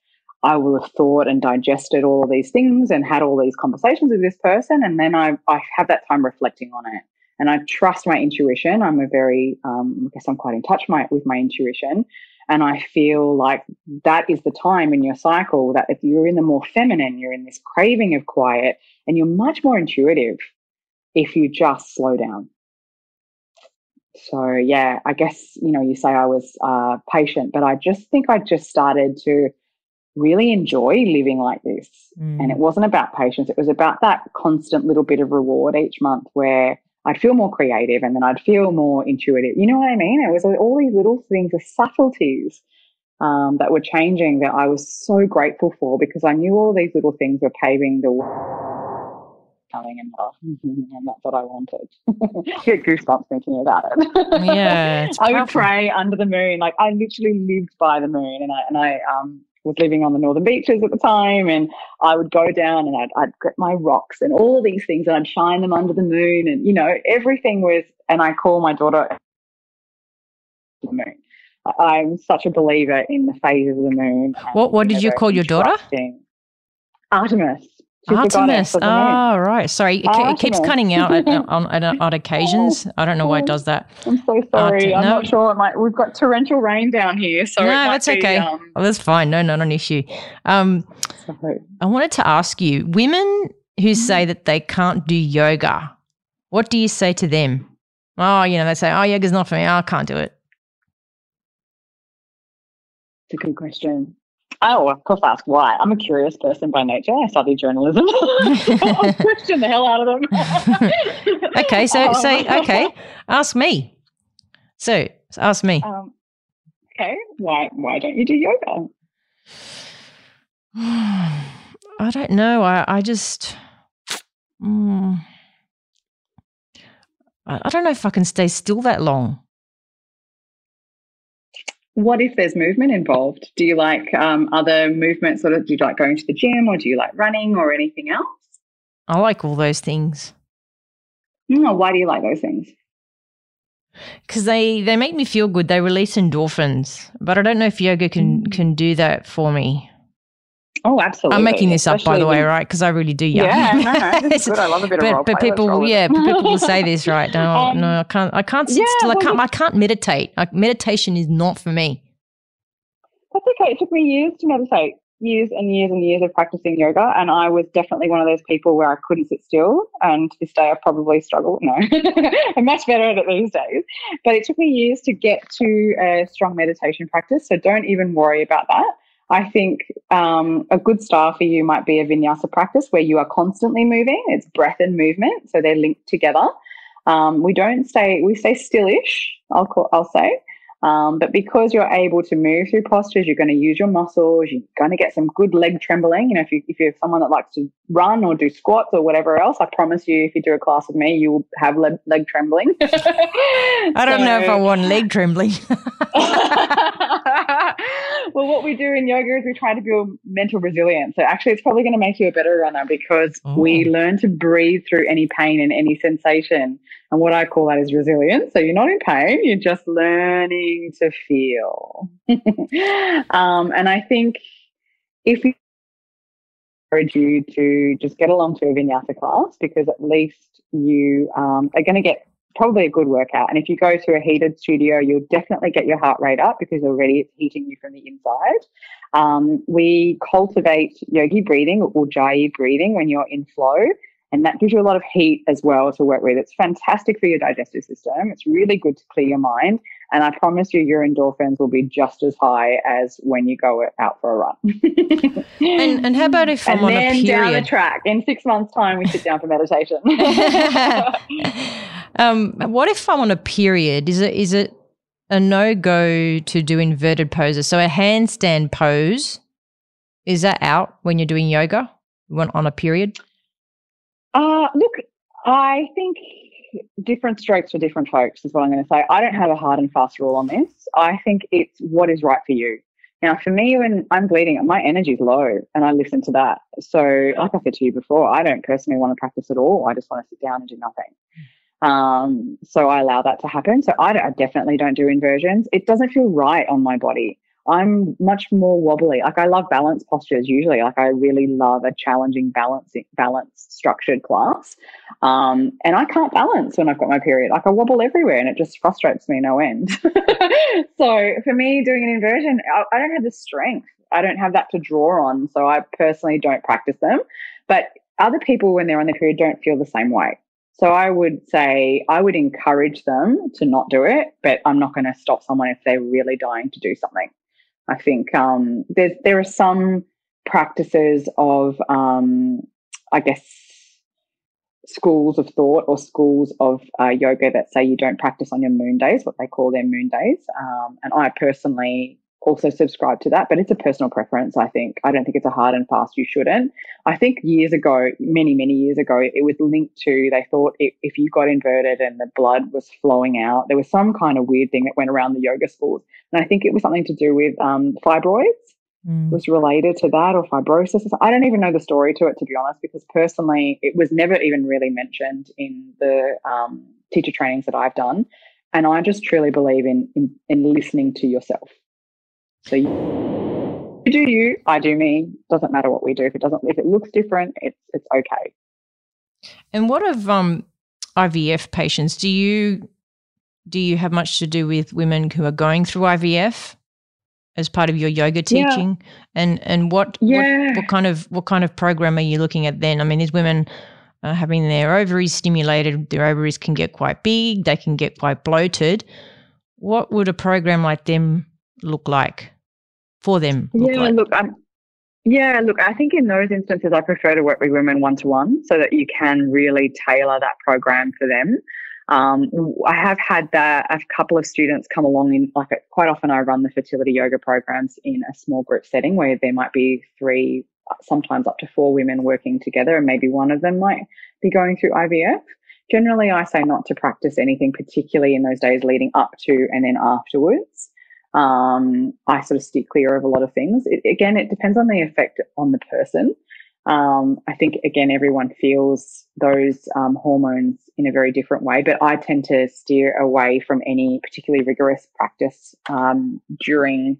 I will have thought and digested all of these things and had all these conversations with this person, and then I I have that time reflecting on it. And I trust my intuition. I'm a very, um, I guess I'm quite in touch my, with my intuition. And I feel like that is the time in your cycle that if you're in the more feminine, you're in this craving of quiet, and you're much more intuitive if you just slow down. So, yeah, I guess, you know, you say I was uh, patient, but I just think I just started to really enjoy living like this. Mm. And it wasn't about patience, it was about that constant little bit of reward each month where I'd feel more creative and then I'd feel more intuitive. You know what I mean? It was all these little things, the subtleties um, that were changing that I was so grateful for because I knew all these little things were paving the way coming and, and that's what I wanted. get goosebumps thinking about it. yeah, I would pray under the moon. Like I literally lived by the moon, and I and I um was living on the northern beaches at the time and I would go down and I'd, I'd get my rocks and all these things and I'd shine them under the moon and you know everything was and I call my daughter the moon. I'm such a believer in the phases of the moon. What what did you call your daughter? Artemis. Artemis. Oh, right. Sorry, it, keeps cutting out at, on, at, at occasions. I don't know why it does that. I'm so sorry. I'm no. not sure. Might, we've got torrential rain down here, so no, that's be, okay. Um, oh, that's fine. No, not an issue. Um, sorry. I wanted to ask you, women who mm-hmm. say that they can't do yoga, what do you say to them? Oh, you know, they say, "Oh, yoga's not for me. Oh, I can't do it." It's a good question. Oh, of course, ask why. I'm a curious person by nature. I studied journalism. I'll question the hell out of them. okay, so um, say okay. Ask me. So ask me. Um, okay, why why don't you do yoga? I don't know. I I just. Mm, I, I don't know if I can stay still that long what if there's movement involved? Do you like um, other movements? Sort of, do you like going to the gym, or do you like running, or anything else? I like all those things. Mm, why do you like those things? Because they they make me feel good. They release endorphins, but I don't know if yoga can mm. can do that for me. Oh, absolutely. I'm making this Especially up, by the way, right? Because I really do. Yeah, yeah no, no, good. I love a bit but, of But people, yeah, but people will say this, right? No, um, no, I can't. I can't sit yeah, still. I can't. I can't meditate. Like, meditation is not for me. That's okay. It took me years to meditate, years and years and years of practicing yoga, and I was definitely one of those people where I couldn't sit still. And to this day, I probably struggle. No, I'm much better at it these days. But it took me years to get to a strong meditation practice. So don't even worry about that I think um, a good style for you might be a vinyasa practice where you are constantly moving. It's breath and movement, so they're linked together. Um, we don't stay, we stay stillish. I'll call, I'll say, um, but because you're able to move through postures, you're going to use your muscles. You're going to get some good leg trembling. You know, if, you, if you're someone that likes to run or do squats or whatever else, I promise you, if you do a class with me, you will have leg, leg trembling. I don't so, know if I want leg trembling. well, what we do in yoga is we try to build mental resilience. So actually, it's probably going to make you a better runner because oh. we learn to breathe through any pain and any sensation. And what I call that is resilience. So you're not in pain, you're just learning to feel. um, and I think if you encourage you to just get along to a vinyasa class because at least you um, are going to get probably a good workout. And if you go to a heated studio, you'll definitely get your heart rate up because already it's heating you from the inside. Um, we cultivate yogi breathing or jai breathing when you're in flow And that gives you a lot of heat as well to work with. It's fantastic for your digestive system. It's really good to clear your mind. And I promise you, your endorphins will be just as high as when you go out for a run. and, and how about if I'm and on then a period? down the track, in six months' time, we sit down for meditation. um, what if I'm on a period? Is it is it a no go to do inverted poses? So a handstand pose is that out when you're doing yoga? When on a period? Uh, look, I think different strokes for different folks is what I'm going to say. I don't have a hard and fast rule on this. I think it's what is right for you. Now, for me, when I'm bleeding, my energy is low and I listen to that. So, like I said to you before, I don't personally want to practice at all. I just want to sit down and do nothing. Um, so I allow that to happen. So I, I definitely don't do inversions. It doesn't feel right on my body. I'm much more wobbly. Like I love balance postures usually. Like I really love a challenging balance, balance structured class. Um, and I can't balance when I've got my period. Like I wobble everywhere and it just frustrates me no end. so for me, doing an inversion, I, I don't have the strength. I don't have that to draw on. So I personally don't practice them. But other people, when they're on their period, don't feel the same way. So I would say I would encourage them to not do it, but I'm not going to stop someone if they're really dying to do something. I think um, there's there are some practices of um, I guess schools of thought or schools of uh, yoga that say you don't practice on your moon days, what they call their moon days. Um, and I personally also subscribe to that, but it's a personal preference. I think I don't think it's a hard and fast. You shouldn't. I think years ago, many many years ago, it was linked to they thought it, if you got inverted and the blood was flowing out, there was some kind of weird thing that went around the yoga schools, and I think it was something to do with um, fibroids. Mm. Was related to that or fibrosis. I don't even know the story to it, to be honest, because personally, it was never even really mentioned in the um, teacher trainings that I've done. And I just truly believe in, in, in listening to yourself so you, do you, I do me. Doesn't matter what we do. If it doesn't, if it looks different, it's it's okay. And what of um, IVF patients? Do you do you have much to do with women who are going through IVF as part of your yoga teaching? Yeah. And and what, yeah. what what kind of what kind of program are you looking at then? I mean, these women are having their ovaries stimulated. Their ovaries can get quite big. They can get quite bloated. What would a program like them look like? for them? yeah, like? look, I'm, yeah, look, I think in those instances, I prefer to work with women one to one so that you can really tailor that program for them. Um, I have had that a couple of students come along in like quite often I run the fertility yoga programs in a small group setting where there might be three, sometimes up to four women working together, and maybe one of them might be going through IVF. Generally, I say not to practice anything, particularly in those days leading up to and then afterwards um, I sort of steer clear of a lot of things. It, again, it depends on the effect on the person. Um, I think again, everyone feels those um, hormones in a very different way, but I tend to steer away from any particularly rigorous practice um, during,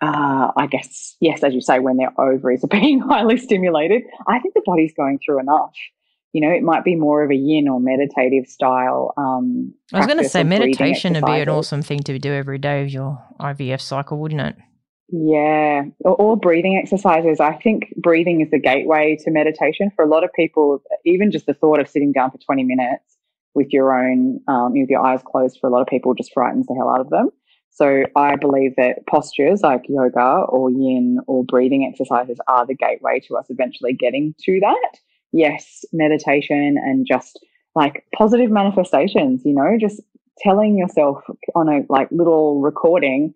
uh, I guess, yes, as you say, when their ovaries are being highly stimulated. I think the body's going through enough you know, it might be more of a yin or meditative style. Um, I was going to say meditation would be an awesome thing to do every day of your IVF cycle, wouldn't it? Yeah, or, or, breathing exercises. I think breathing is the gateway to meditation for a lot of people. Even just the thought of sitting down for 20 minutes with your own, um, with your eyes closed for a lot of people just frightens the hell out of them. So I believe that postures like yoga or yin or breathing exercises are the gateway to us eventually getting to that yes, meditation and just like positive manifestations, you know, just telling yourself on a like little recording,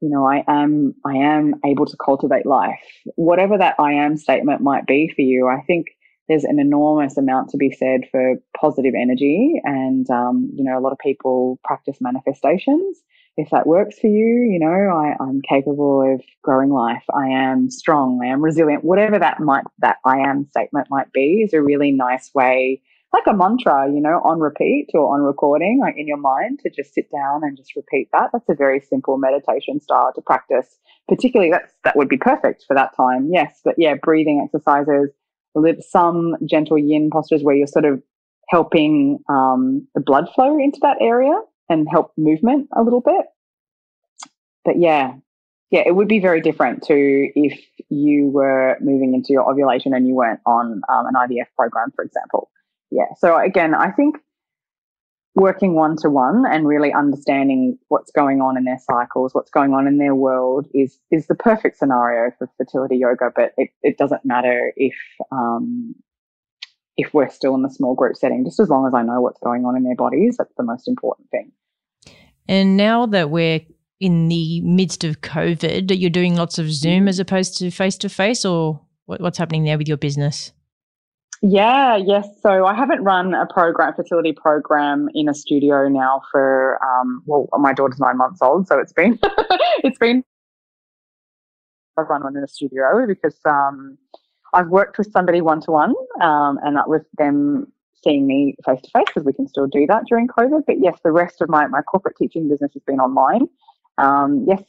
you know, I am I am able to cultivate life. Whatever that I am statement might be for you, I think there's an enormous amount to be said for positive energy and um, you know a lot of people practice manifestations if that works for you, you know, I, I'm capable of growing life. I am strong. I am resilient. Whatever that might, that I am statement might be is a really nice way, like a mantra, you know, on repeat or on recording, like in your mind to just sit down and just repeat that. That's a very simple meditation style to practice. Particularly that's, that would be perfect for that time. Yes. But yeah, breathing exercises, some gentle yin postures where you're sort of helping um, the blood flow into that area and help movement a little bit. But yeah. yeah, it would be very different to if you were moving into your ovulation and you weren't on um, an IVF program, for example. Yeah. So again, I think working one to one and really understanding what's going on in their cycles, what's going on in their world is is the perfect scenario for fertility yoga. But it, it doesn't matter if um, if we're still in the small group setting, just as long as I know what's going on in their bodies, that's the most important thing. And now that we're in the midst of COVID, you're doing lots of Zoom as opposed to face to face, or what's happening there with your business? Yeah, yes. So I haven't run a program, fertility program in a studio now for, um, well, my daughter's nine months old, so it's been, it's been, I've run one in a studio because um, I've worked with somebody one to one, and that was them seeing me face to face because we can still do that during COVID. But yes, the rest of my, my corporate teaching business has been online. Um, yes,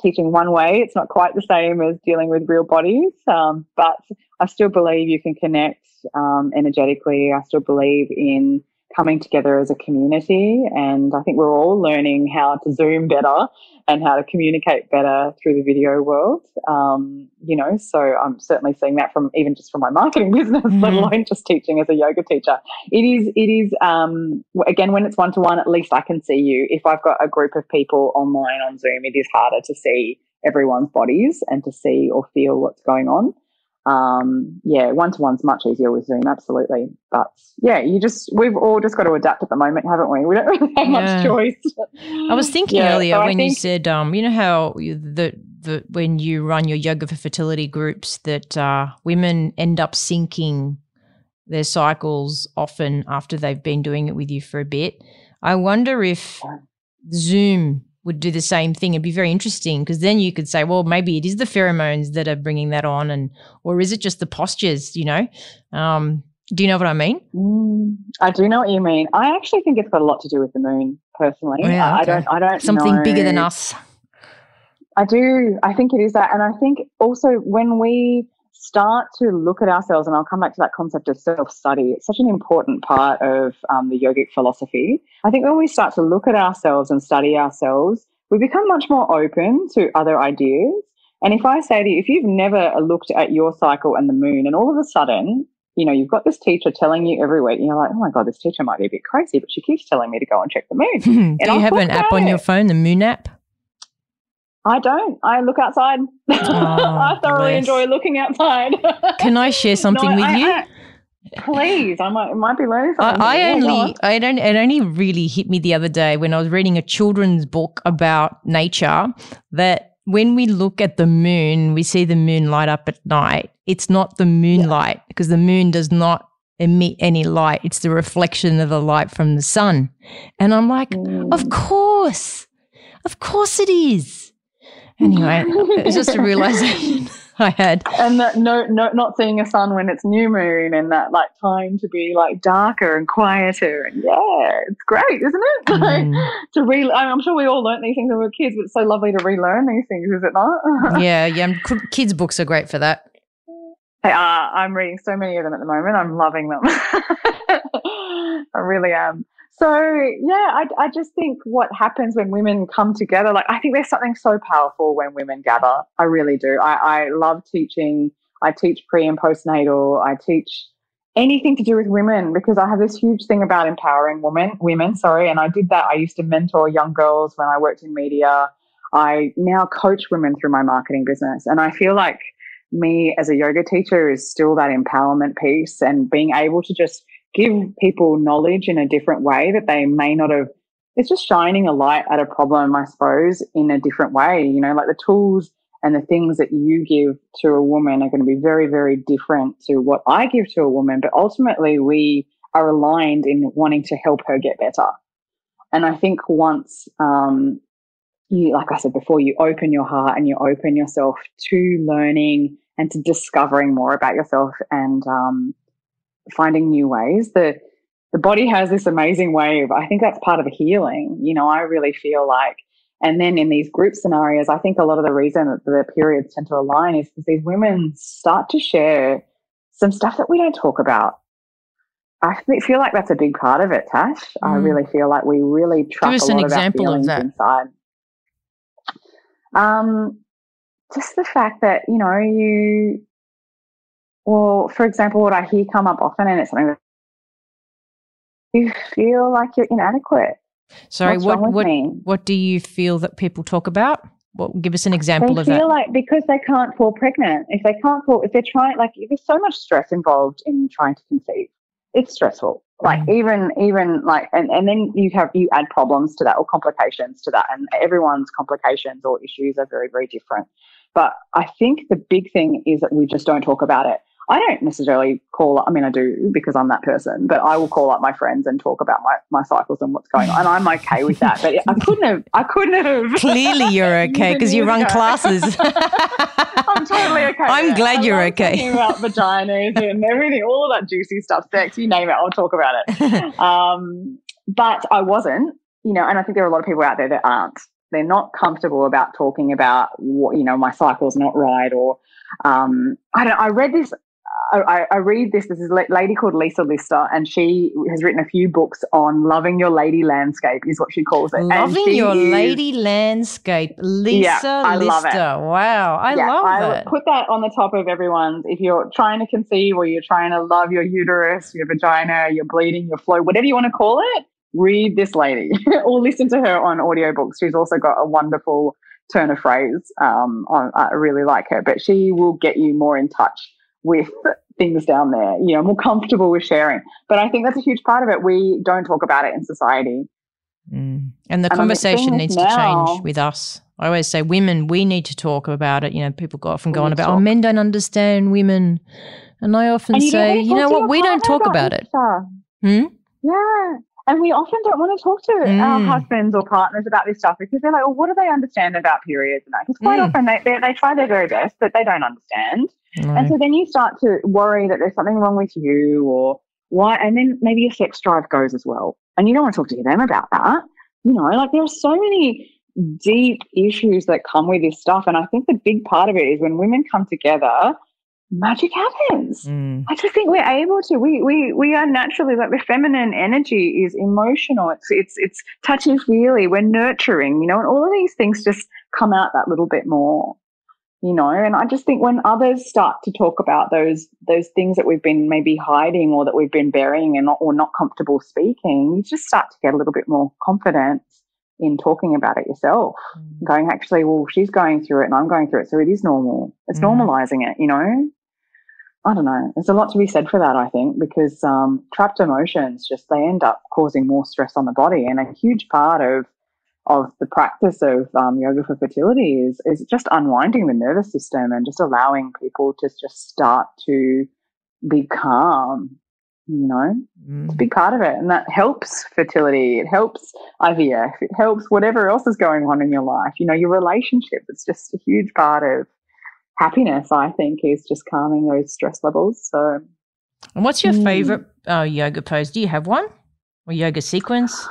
teaching one way, it's not quite the same as dealing with real bodies, um, but I still believe you can connect um, energetically. I still believe in coming together as a community. And I think we're all learning how to Zoom better and how to communicate better through the video world. Um, you know, so I'm certainly seeing that from even just from my marketing business, mm-hmm. let alone just teaching as a yoga teacher. It is, it is, um, again, when it's one to one, at least I can see you. If I've got a group of people online on Zoom, it is harder to see everyone's bodies and to see or feel what's going on um, yeah, one to one's much easier with Zoom, absolutely. But yeah, you just we've all just got to adapt at the moment, haven't we? We don't really have yeah. much choice. I was thinking yeah, earlier so when think, you said, um, you know how the the when you run your yoga for fertility groups that uh, women end up syncing their cycles often after they've been doing it with you for a bit. I wonder if Zoom would do the same thing. It'd be very interesting because then you could say, well, maybe it is the pheromones that are bringing that on, and or is it just the postures? You know, um, do you know what I mean? Mm, I do know what you mean. I actually think it's got a lot to do with the moon. Personally, oh, yeah, okay. I don't. I don't. Something know. bigger than us. I do. I think it is that, and I think also when we start to look at ourselves, and I'll come back to that concept of self study. It's such an important part of um, the yogic philosophy. I think when we start to look at ourselves and study ourselves, we become much more open to other ideas. And if I say to you, if you've never looked at your cycle and the moon, and all of a sudden, you know, you've got this teacher telling you every week, and you're like, oh my God, this teacher might be a bit crazy, but she keeps telling me to go and check the moon. Do you have an app on your phone, the moon app? I don't. I look outside. Oh, I thoroughly bless. enjoy looking outside. Can I share something no, with I, you? I, please, I might, might be learning something. I, I only, I don't. It only really hit me the other day when I was reading a children's book about nature that when we look at the moon, we see the moon light up at night. It's not the moonlight yeah. because the moon does not emit any light. It's the reflection of the light from the sun. And I'm like, mm. of course, of course it is. Anyway, it's just a realization I had. And that no, no, not seeing a sun when it's new moon and that like time to be like darker and quieter. And yeah, it's great, isn't it? Mm. to re, I'm sure we all learnt these things when we were kids, but it's so lovely to relearn these things, is it not? yeah, yeah. Kids' books are great for that. They are. I'm reading so many of them at the moment. I'm loving them. I really am. So yeah, I, I just think what happens when women come together, like I think there's something so powerful when women gather. I really do. I, I love teaching. I teach pre and postnatal. I teach anything to do with women because I have this huge thing about empowering women. Women, sorry, and I did that. I used to mentor young girls when I worked in media. I now coach women through my marketing business, and I feel like me as a yoga teacher is still that empowerment piece and being able to just give people knowledge in a different way that they may not have. It's just shining a light at a problem, I suppose, in a different way. You know, like the tools and the things that you give to a woman are going to be very, very different to what I give to a woman. But ultimately, we are aligned in wanting to help her get better. And I think once um, you, like I said before, you open your heart and you open yourself to learning and to discovering more about yourself and um, finding new ways. The the body has this amazing way of I think that's part of the healing. You know, I really feel like and then in these group scenarios, I think a lot of the reason that the periods tend to align is because these women start to share some stuff that we don't talk about. I feel like that's a big part of it, Tash. Mm. I really feel like we really trust a lot of our feelings inside. Um, just the fact that, you know, you, well, for example, what I hear come up often, and it's something that you feel like you're inadequate. Sorry, what what, what do you feel that people talk about? Well, give us an example they of that. feel like because they can't fall pregnant, if they can't fall, if they're trying, like there's so much stress involved in trying to conceive. It's stressful. Like mm. even even like and, and then you have you add problems to that or complications to that, and everyone's complications or issues are very very different. But I think the big thing is that we just don't talk about it. I don't necessarily call up, I mean, I do because I'm that person, but I will call up my friends and talk about my, my cycles and what's going on. And I'm okay with that. But I couldn't have, I couldn't have. Clearly, you're okay because you run classes. I'm totally okay. I'm glad you're okay. about vaginas and everything, all of that juicy stuff, sex, you name it, I'll talk about it. Um, but I wasn't, you know, and I think there are a lot of people out there that aren't. They're not comfortable about talking about what, you know, my cycle's not right or um, I don't. I read this I, I, read this. This is a lady called Lisa Lister, and she has written a few books on loving your lady landscape, is what she calls it. Loving your is, lady landscape, Lisa yeah, I Lister. Love it. Wow, I yeah, love I Put that on the top of everyone's. If you're trying to conceive, or you're trying to love your uterus, your vagina, your bleeding, your flow, whatever you want to call it, read this lady or listen to her on audiobooks. She's also got a wonderful turn of phrase. Um, on, I really like her, but she will get you more in touch with things down there, you know, more comfortable with sharing. But I think that's a huge part of it. We don't talk about it in society. Mm. And the and conversation needs now, to change with us. I always say, women, we need to talk about it. You know, people go often go on about, oh, men don't understand women. And I often and you say, you know what, we don't talk about it. Hmm? Yeah. And we often don't want to talk to mm. our husbands or partners about this stuff because they're like, well, what do they understand about periods? And that? Because quite mm. often they, they, they, try their very best, but they don't understand. And so then you start to worry that there's something wrong with you or why, and then maybe your sex drive goes as well. And you don't want to talk to them about that. You know, like there are so many deep issues that come with this stuff. And I think the big part of it is when women come together, magic happens. Mm. I just think we're able to. We we we are naturally like the feminine energy is emotional. It's it's it's touchy feely. We're nurturing, you know, and all of these things just come out that little bit more you know and i just think when others start to talk about those those things that we've been maybe hiding or that we've been burying and not or not comfortable speaking you just start to get a little bit more confidence in talking about it yourself mm. going actually well she's going through it and i'm going through it so it is normal it's mm. normalizing it you know i don't know there's a lot to be said for that i think because um, trapped emotions just they end up causing more stress on the body and a huge part of of the practice of um, yoga for fertility is is just unwinding the nervous system and just allowing people to just start to be calm. You know, mm. it's a big part of it, and that helps fertility. It helps IVF. It helps whatever else is going on in your life. You know, your relationship. It's just a huge part of happiness. I think is just calming those stress levels. So, and what's your mm. favorite uh, yoga pose? Do you have one or yoga sequence?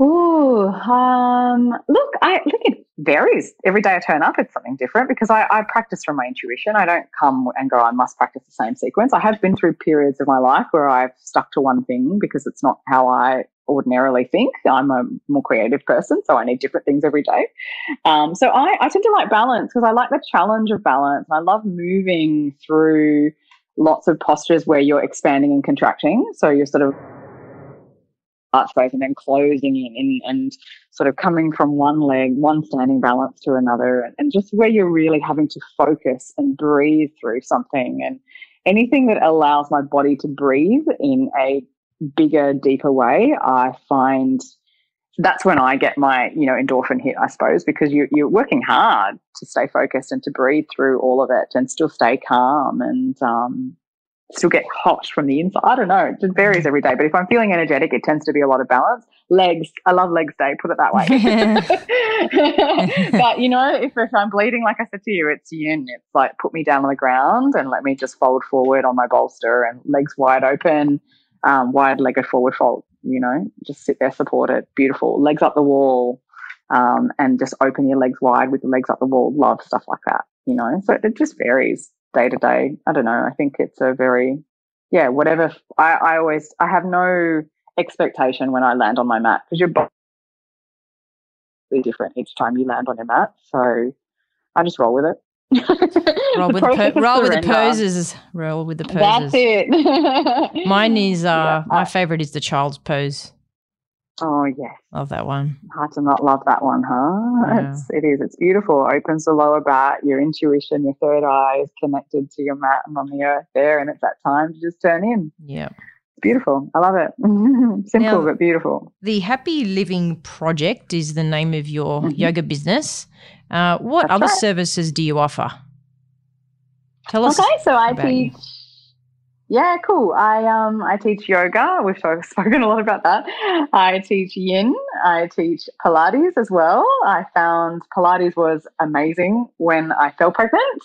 Oh, um, look, I look. It varies every day. I turn up, it's something different because I, I practice from my intuition. I don't come and go. I must practice the same sequence. I have been through periods of my life where I've stuck to one thing because it's not how I ordinarily think. I'm a more creative person, so I need different things every day. Um, so I, I tend to like balance because I like the challenge of balance. I love moving through lots of postures where you're expanding and contracting. So you're sort of arch space and then closing in and, sort of coming from one leg, one standing balance to another, and, and just where you're really having to focus and breathe through something. And anything that allows my body to breathe in a bigger, deeper way, I find that's when I get my, you know, endorphin hit, I suppose, because you, you're working hard to stay focused and to breathe through all of it and still stay calm. And um, still get hot from the inside. I don't know. It just varies every day. But if I'm feeling energetic, it tends to be a lot of balance. Legs, I love legs day, put it that way. but you know, if, if I'm bleeding, like I said to you, it's yin. It's like put me down on the ground and let me just fold forward on my bolster and legs wide open, um, wide legged forward fold, you know, just sit there support it. Beautiful. Legs up the wall. Um, and just open your legs wide with the legs up the wall. Love stuff like that, you know. So it just varies day to day. I don't know. I think it's a very, yeah, whatever. I, I always, I have no expectation when I land on my mat because your body is different each time you land on your mat. So I just roll with it. roll with the, po- roll with the poses. Roll with the poses. That's it. Mine is uh, yeah, my favorite is the child's pose. Oh yes, love that one. Hard to not love that one, huh? Yeah. It's, it is. It's beautiful. Opens the lower back. Your intuition, your third eye is connected to your mat and on the earth there, and it's that time to just turn in. Yeah. Beautiful. I love it. Simple now, but beautiful. The Happy Living Project is the name of your mm-hmm. yoga business. Uh, what That's other right. services do you offer? Tell us. Okay, so I teach. You. Yeah, cool. I um I teach yoga. We've spoken a lot about that. I teach yin. I teach Pilates as well. I found Pilates was amazing when I fell pregnant.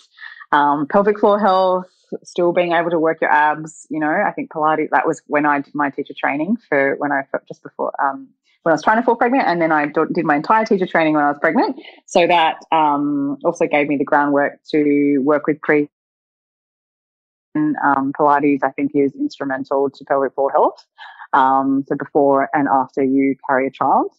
Um, pelvic floor health, still being able to work your abs. You know, I think Pilates. That was when I did my teacher training for when I just before um when I was trying to fall pregnant, and then I did my entire teacher training when I was pregnant. So that um, also gave me the groundwork to work with pre. Um, Pilates, I think, is instrumental to pelvic floor health. Um, so before and after you carry a child.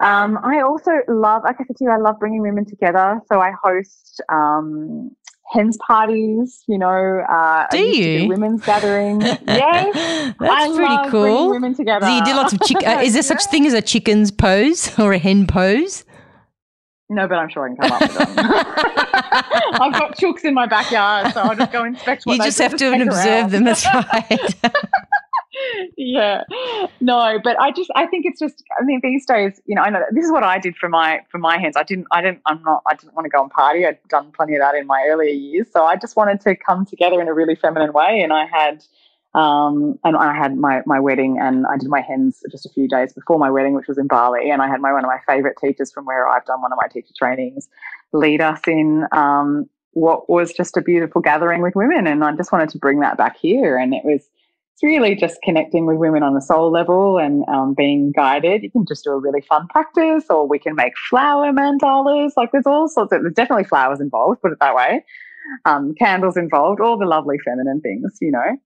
Um, I also love, like I said to you, I love bringing women together. So I host um, hens parties, you know. Uh, do you? Do women's gatherings. yeah, That's I pretty cool. women together. So you do lots of chick- uh, Is there such thing as a chicken's pose or a hen pose? No, but I'm sure I can come up with them. I've got chooks in my backyard, so I'll just go inspect what You just have to observe them, that's right. Yeah. No but i just i think it's just i mean these days you know i know this is what i did for my for my hands. I didn't i didn't i'm not i didn't want to go and party. I'd done plenty of that in my earlier years. So i just wanted to come together in a really feminine way. And i had um, and I had my, my wedding and I did my hens just a few days before my wedding, which was in Bali. And I had my, one of my favorite teachers from where I've done one of my teacher trainings lead us in, um, what was just a beautiful gathering with women. And I just wanted to bring that back here. And it was, it's really just connecting with women on a soul level and um, being guided. You can just do a really fun practice, or we can make flower mandalas. Like there's all sorts of, there's definitely flowers involved, put it that way. Um, candles involved, all the lovely feminine things, you know.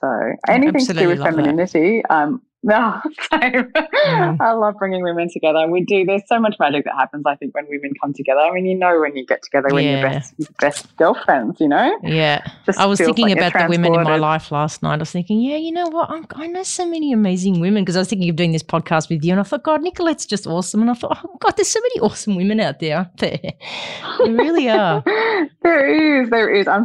So anything to do with femininity, um, no. Mm. I love bringing women together. We do. There's so much magic that happens. I think when women come together. I mean, you know, when you get together, when yeah. you're best, best girlfriends. You know. Yeah. Just I was thinking like about the women in my life last night. I was thinking, yeah, you know what? I'm, i know so many amazing women because I was thinking of doing this podcast with you, and I thought, God, Nicolette's just awesome, and I thought, oh God, there's so many awesome women out there, aren't there? There really are. there is. There is. I'm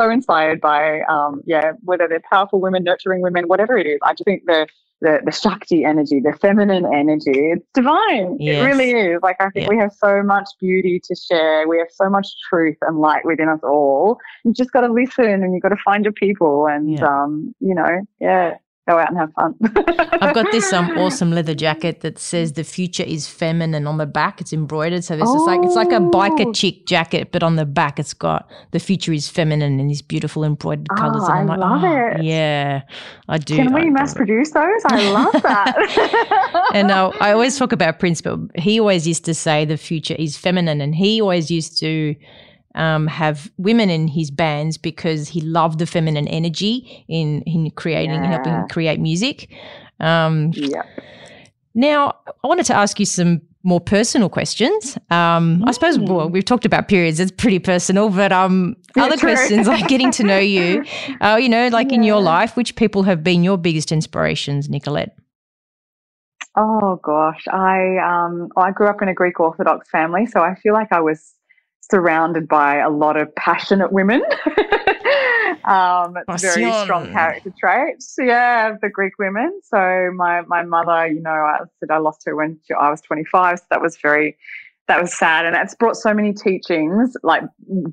so inspired by, um, yeah, whether they're powerful women, nurturing women, whatever it is. I just think the the, the Shakti energy, the feminine energy, it's divine. Yes. It really is. Like, I think yeah. we have so much beauty to share. We have so much truth and light within us all. You just got to listen and you've got to find your people. And, yeah. um, you know, yeah, go out and have fun. I've got this um, awesome leather jacket that says the future is feminine on the back. It's embroidered. So this oh. is like it's like a biker oh. chick jacket, but on the back it's got the future is feminine in these beautiful embroidered colours. Oh, and I'm I like, love oh, it. Yeah, I do. Can we mass produce those? I love that. and uh, I always talk about Prince, but he always used to say the future is feminine, and he always used to um, have women in his bands because he loved the feminine energy in in creating yeah. and helping create music. Um, yeah. Now, I wanted to ask you some more personal questions. Um. I suppose well, mm. we've talked about periods; it's pretty personal. But um, yeah, other true. questions like getting to know you. Uh, you know, like yeah. in your life, which people have been your biggest inspirations, Nicolette? Oh gosh, I um, I grew up in a Greek Orthodox family, so I feel like I was surrounded by a lot of passionate women. um, very strong character traits. Yeah, the Greek women. So my my mother, you know, I said I lost her when she, I was 25. So that was very that was sad and that's brought so many teachings like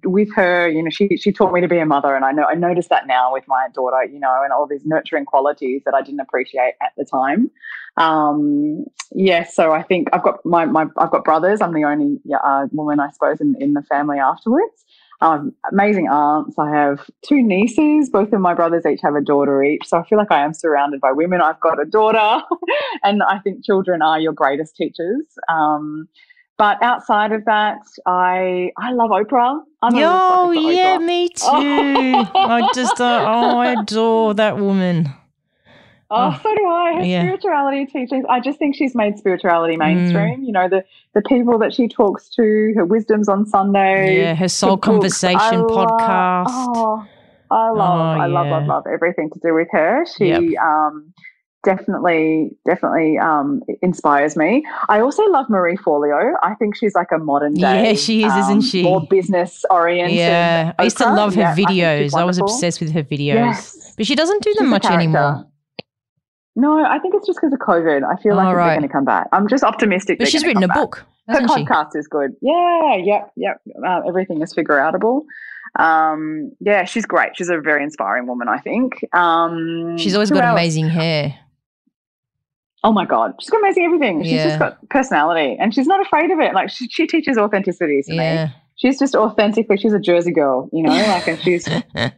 with her you know she she taught me to be a mother and i know i notice that now with my daughter you know and all these nurturing qualities that i didn't appreciate at the time um yeah so i think i've got my, my i've got brothers i'm the only uh, woman i suppose in, in the family afterwards um, amazing aunts. I have two nieces. Both of my brothers each have a daughter each. So I feel like I am surrounded by women. I've got a daughter, and I think children are your greatest teachers. Um, but outside of that, I I love Oprah. I'm oh yeah, Oprah. me too. I just uh, oh I adore that woman. Oh, oh, so do I. Her yeah. spirituality teachings. I just think she's made spirituality mainstream. Mm. You know, the the people that she talks to, her wisdoms on Sunday. Yeah, her soul conversation podcast. oh, I love, oh, I love, love, love everything to do with her. She yep. um definitely definitely um, inspires me. I also love Marie Forleo. I think she's like a modern day. Yeah, she is, um, isn't she? More business oriented. Yeah, I used to love her yeah, videos. I, I, was obsessed with her videos, yes. but she doesn't do them much anymore. No, I think it's just because of COVID. I feel like right. they're going to come back. I'm just optimistic. But she's written a back. book. Her podcast is good. Yeah, yep, yep. Uh, everything is figure outable. Um, yeah, she's great. She's a very inspiring woman, I think. Um, she's always got else? amazing hair. Oh my God, she's got amazing everything. She's yeah. just got personality and she's not afraid of it. Like she, she teaches authenticity to yeah. me. She's just authentically, she's a Jersey girl, you know, like, and she's, I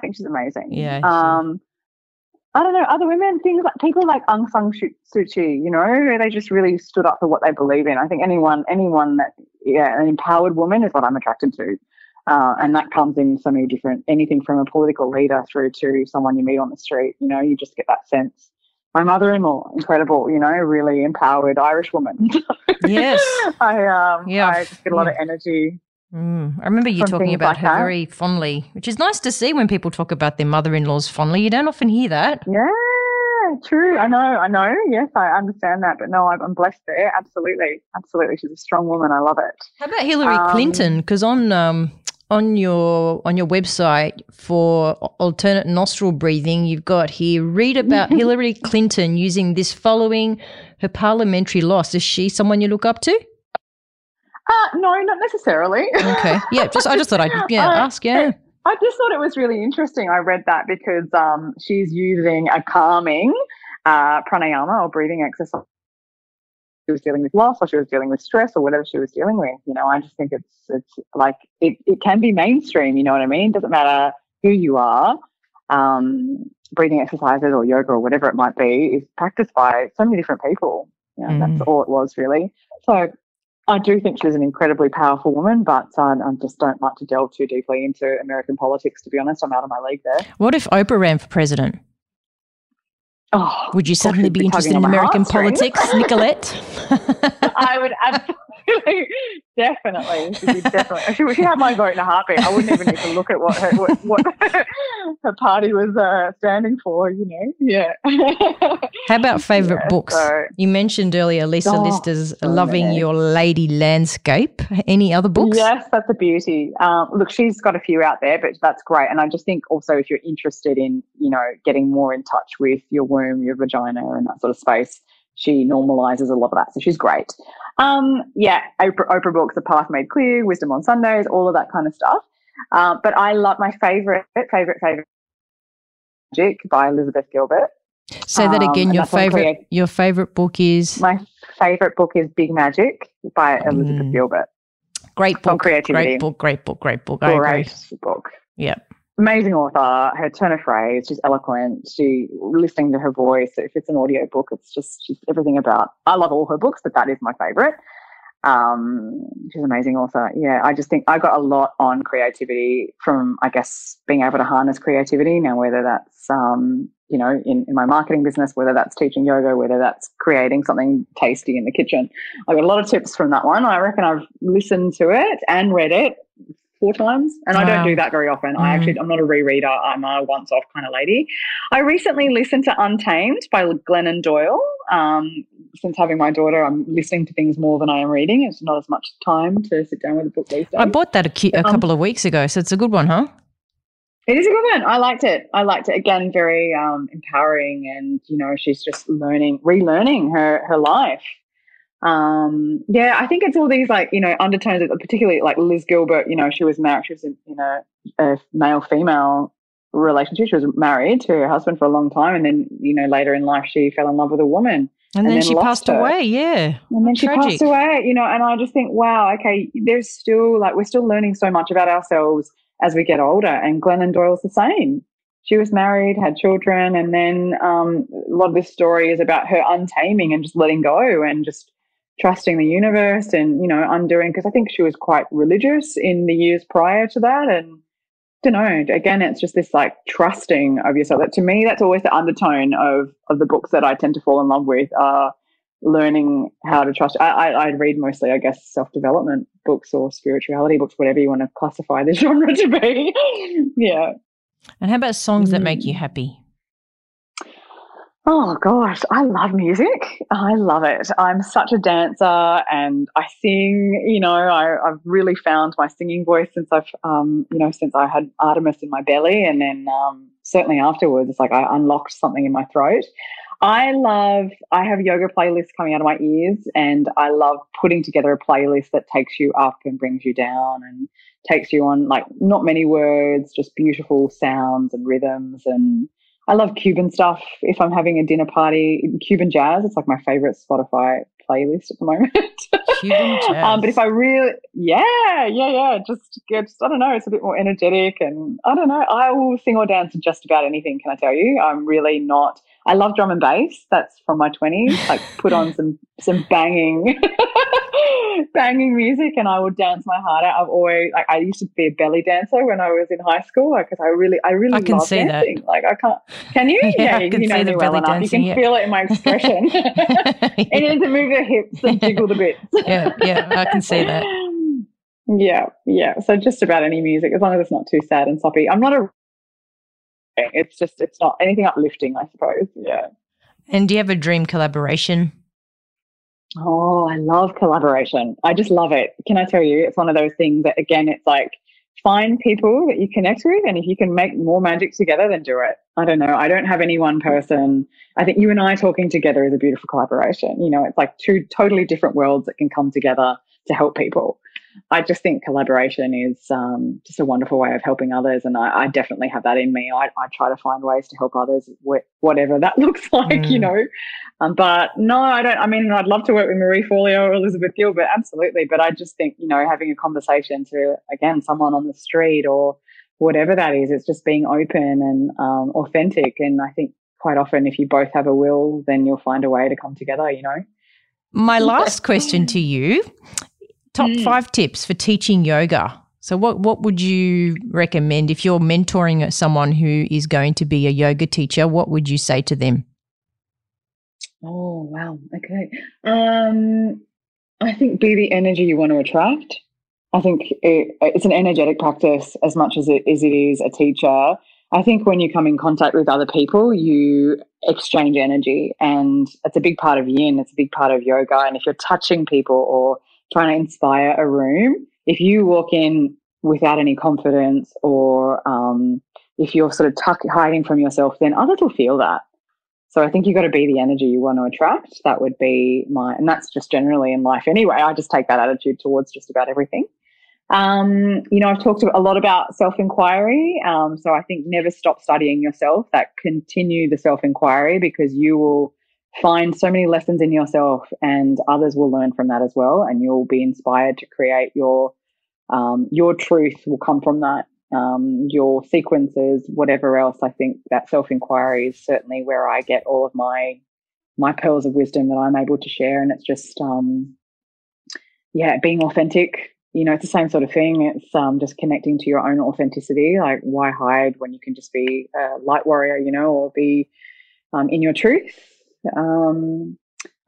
think she's amazing. Yeah. Um, I don't know, other women, things like people like Aung San Suu Kyi, you know, they just really stood up for what they believe in. I think anyone, anyone that, yeah, an empowered woman is what I'm attracted to. Uh, and that comes in so many different, anything from a political leader through to someone you meet on the street, you know, you just get that sense my mother-in-law, incredible, you know, really empowered Irish woman. yes. I um yeah. I just get a lot of energy. Mm. I remember you talking about like her that. very fondly, which is nice to see when people talk about their mother-in-laws fondly. You don't often hear that. Yeah, true. I know, I know. Yes, I understand that. But no, I'm blessed there. Absolutely. Absolutely. She's a strong woman. I love it. How about Hillary um, Clinton? Because on um, on your on your website for alternate nostril breathing, you've got here read about Hillary Clinton using this following her parliamentary loss. Is she someone you look up to? Uh, no, not necessarily. okay, yeah, just I just thought I'd yeah uh, ask. Yeah, I just thought it was really interesting. I read that because um, she's using a calming uh, pranayama or breathing exercise she was dealing with loss or she was dealing with stress or whatever she was dealing with. You know, I just think it's it's like it, it can be mainstream, you know what I mean? Doesn't matter who you are. Um, breathing exercises or yoga or whatever it might be is practiced by so many different people. You know, mm. that's all it was really. So I do think she's an incredibly powerful woman, but uh, I just don't like to delve too deeply into American politics. To be honest, I'm out of my league there. What if Oprah ran for president? Oh, would you suddenly be interested in American politics, Nicolette? I would absolutely, definitely, definitely. She, she had my vote in a heartbeat. I wouldn't even need to look at what her what, what her party was uh, standing for. You know, yeah. How about favorite yeah, books? So, you mentioned earlier Lisa oh, Lister's "Loving many. Your Lady Landscape." Any other books? Yes, that's a beauty. Um, look, she's got a few out there, but that's great. And I just think also if you're interested in, you know, getting more in touch with your womb, your vagina, and that sort of space she normalizes a lot of that. So she's great. Um, yeah, Oprah, Oprah books, The Path Made Clear, Wisdom on Sundays, all of that kind of stuff. Um, but I love my favorite, favorite, favorite Magic by Elizabeth Gilbert. Say that again. Um, your favorite, your favorite book is my favorite book is Big Magic by Elizabeth mm. Gilbert. Great book. On creativity. Great book. Great book. Great book. Great book. Yep amazing author. Her turn of phrase, she's eloquent. She listening to her voice. If it's an audio book, it's just she's everything about. I love all her books, but that is my favorite. Um, she's an amazing author. Yeah, I just think I got a lot on creativity from, I guess, being able to harness creativity. Now, whether that's um, you know, in, in my marketing business, whether that's teaching yoga, whether that's creating something tasty in the kitchen. I got a lot of tips from that one. I reckon I've listened to it and read it four times. And wow. I don't do that very often. Mm. I actually, I'm not a rereader. I'm a once off kind of lady. I recently listened to Untamed by Glennon Doyle. Um, since having my daughter, I'm listening to things more than I am reading. It's not as much time to sit down with a book these days. I bought that a, cu- a um, couple of weeks ago, so it's a good one, huh? It is a good one. I liked it. I liked it. Again, very um, empowering, and you know, she's just learning, relearning her her life um, yeah, I think it's all these like you know undertones, of, particularly like Liz Gilbert. You know, she was married. She was in, in a, a male female relationship. She was married to her husband for a long time, and then you know later in life she fell in love with a woman. And, and then, then, she passed her. away, yeah. And then she Tragic. passed away, you know, and I just think, wow, okay, there's still like we're still learning so much about ourselves as we get older. And Glennon Doyle's the same. She was married, had children, and then um, a lot of this story is about her untaming and just letting go and just trusting the universe and you know undoing because i think she was quite religious in the years prior to that and don't know. Again, it's just this like trusting of yourself. That to me, that's always the undertone of of the books that I tend to fall in love with. Are learning how to trust. I, I, I read mostly, I guess, self development books or spirituality books, whatever you want to classify the genre to be. yeah. And how about songs mm. that make you mm. happy? Oh gosh, I love music. I love it. I'm such a dancer and I sing, you know, I, have really found my singing voice since I've, um, you know, since I had Artemis in my belly. And then um, certainly afterwards, it's like I unlocked something in my throat. I love, I have yoga playlists coming out of my ears and I love putting together a playlist that takes you up and brings you down and takes you on like not many words, just beautiful sounds and rhythms and I love Cuban stuff. If I'm having a dinner party, Cuban jazz, it's like my favorite Spotify playlist at the moment. Cuban jazz. Um, but if I really, yeah, yeah, yeah, just get, I don't know, it's a bit more energetic and I don't know, I will sing or dance to just about anything, can I tell you? I'm really not, I love drum and bass. That's from my 20s. Like put on some, some banging. banging music and I would dance my heart out. I've always like I used to be a belly dancer when I was in high school because I really I really I can love see dancing. That. Like I can't can you? yeah, yeah you know me well enough. Dancing, you can yeah. feel it in my expression. and then to move the hips and jiggle the bits. yeah, yeah, I can see that. Yeah, yeah. So just about any music, as long as it's not too sad and soppy. I'm not a it's just it's not anything uplifting, I suppose. Yeah. And do you have a dream collaboration? Oh, I love collaboration. I just love it. Can I tell you? It's one of those things that, again, it's like find people that you connect with. And if you can make more magic together, then do it. I don't know. I don't have any one person. I think you and I talking together is a beautiful collaboration. You know, it's like two totally different worlds that can come together to help people. I just think collaboration is um, just a wonderful way of helping others, and I, I definitely have that in me. I, I, try to find ways to help others, wh- whatever that looks like, mm. you know. Um, but no, I don't. I mean, I'd love to work with Marie Forleo or Elizabeth Gilbert, absolutely. But I just think you know, having a conversation to again someone on the street or whatever that is, it's just being open and um, authentic. And I think quite often, if you both have a will, then you'll find a way to come together. You know. My last question to you top mm. five tips for teaching yoga. So, what, what would you recommend if you're mentoring someone who is going to be a yoga teacher? What would you say to them? Oh, wow. Okay. Um, I think be the energy you want to attract. I think it, it's an energetic practice as much as it, as it is a teacher. I think when you come in contact with other people, you exchange energy, and it's a big part of yin. It's a big part of yoga. And if you're touching people or trying to inspire a room, if you walk in without any confidence or um, if you're sort of tuck, hiding from yourself, then others will feel that. So I think you've got to be the energy you want to attract. That would be my, and that's just generally in life anyway. I just take that attitude towards just about everything. Um, you know, I've talked a lot about self inquiry. Um, so I think never stop studying yourself. That continue the self inquiry because you will find so many lessons in yourself and others will learn from that as well and you'll be inspired to create your um, your truth will come from that. Um, your sequences whatever else i think that self-inquiry is certainly where i get all of my my pearls of wisdom that i'm able to share and it's just um, yeah being authentic you know it's the same sort of thing. It's um, just connecting to your own authenticity like why hide when you can just be a light warrior you know or be um, in your truth um,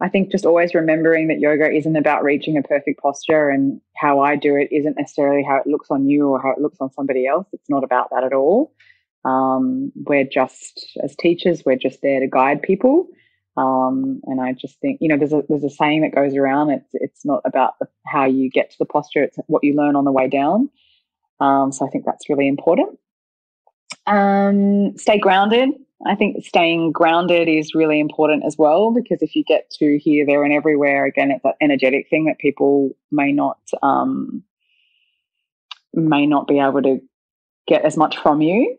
I think just always remembering that yoga isn't about reaching a perfect posture and how I do it isn't necessarily how it looks on you or how it looks on somebody else. It's not about that at all. Um, we're just, as teachers, we're just there to guide people. Um, and I just think, you know, there's a, there's a saying that goes around. It's, it's not about the, how you get to the posture. It's what you learn on the way down. Um, so I think that's really important. Um, stay grounded. I think staying grounded is really important as well because if you get to here, there, and everywhere, again, it's that energetic thing that people may not um, may not be able to get as much from you.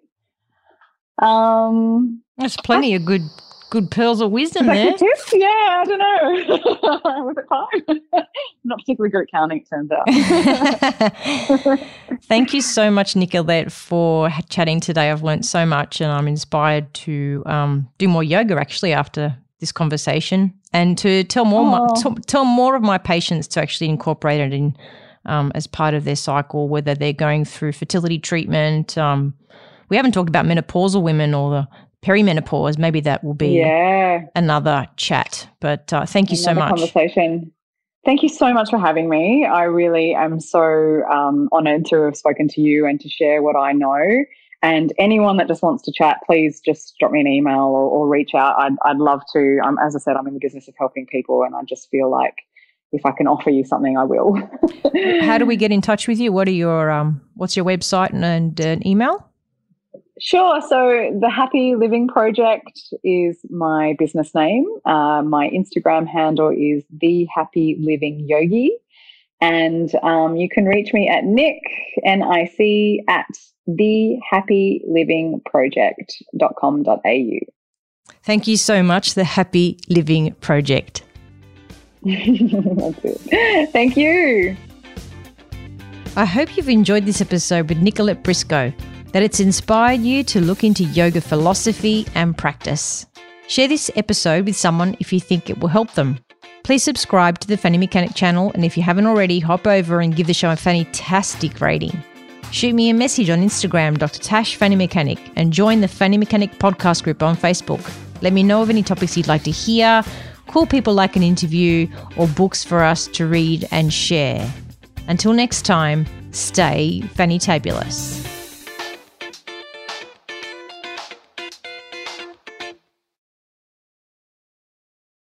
Um, There's plenty of good good pearls of wisdom there. Yeah, I don't know. Was it fine? Not particularly good at counting, it turns out. Thank you so much, Nicolette, for chatting today. I've learned so much and I'm inspired to um, do more yoga actually after this conversation and to tell more my, to, tell more of my patients to actually incorporate it in um, as part of their cycle, whether they're going through fertility treatment. Um, we haven't talked about menopausal women or the perimenopause. Maybe that will be yeah. another chat. But uh, thank you another so much. Conversation. Thank you so much for having me. I really am so um, honored to have spoken to you and to share what I know. And anyone that just wants to chat, please just drop me an email or, or reach out. I'd, I'd love to. Um, as I said, I'm in the business of helping people, and I just feel like if I can offer you something, I will. How do we get in touch with you? What are your um, what's your website and, and uh, email? Sure. So the Happy Living Project is my business name. Uh, my Instagram handle is the Happy Living Yogi, and um, you can reach me at Nick N I C at thehappylivingproject.com.au. Thank you so much, the Happy Living Project. That's it. Thank you. I hope you've enjoyed this episode with Nicolette Briscoe, that it's inspired you to look into yoga philosophy and practice. Share this episode with someone if you think it will help them. Please subscribe to the Fanny Mechanic channel, and if you haven't already, hop over and give the show a fantastic rating. Shoot me a message on Instagram, Dr. Tash Fanny Mechanic, and join the Fanny Mechanic podcast group on Facebook. Let me know of any topics you'd like to hear, cool people like an interview, or books for us to read and share. Until next time, stay fanny tabulous.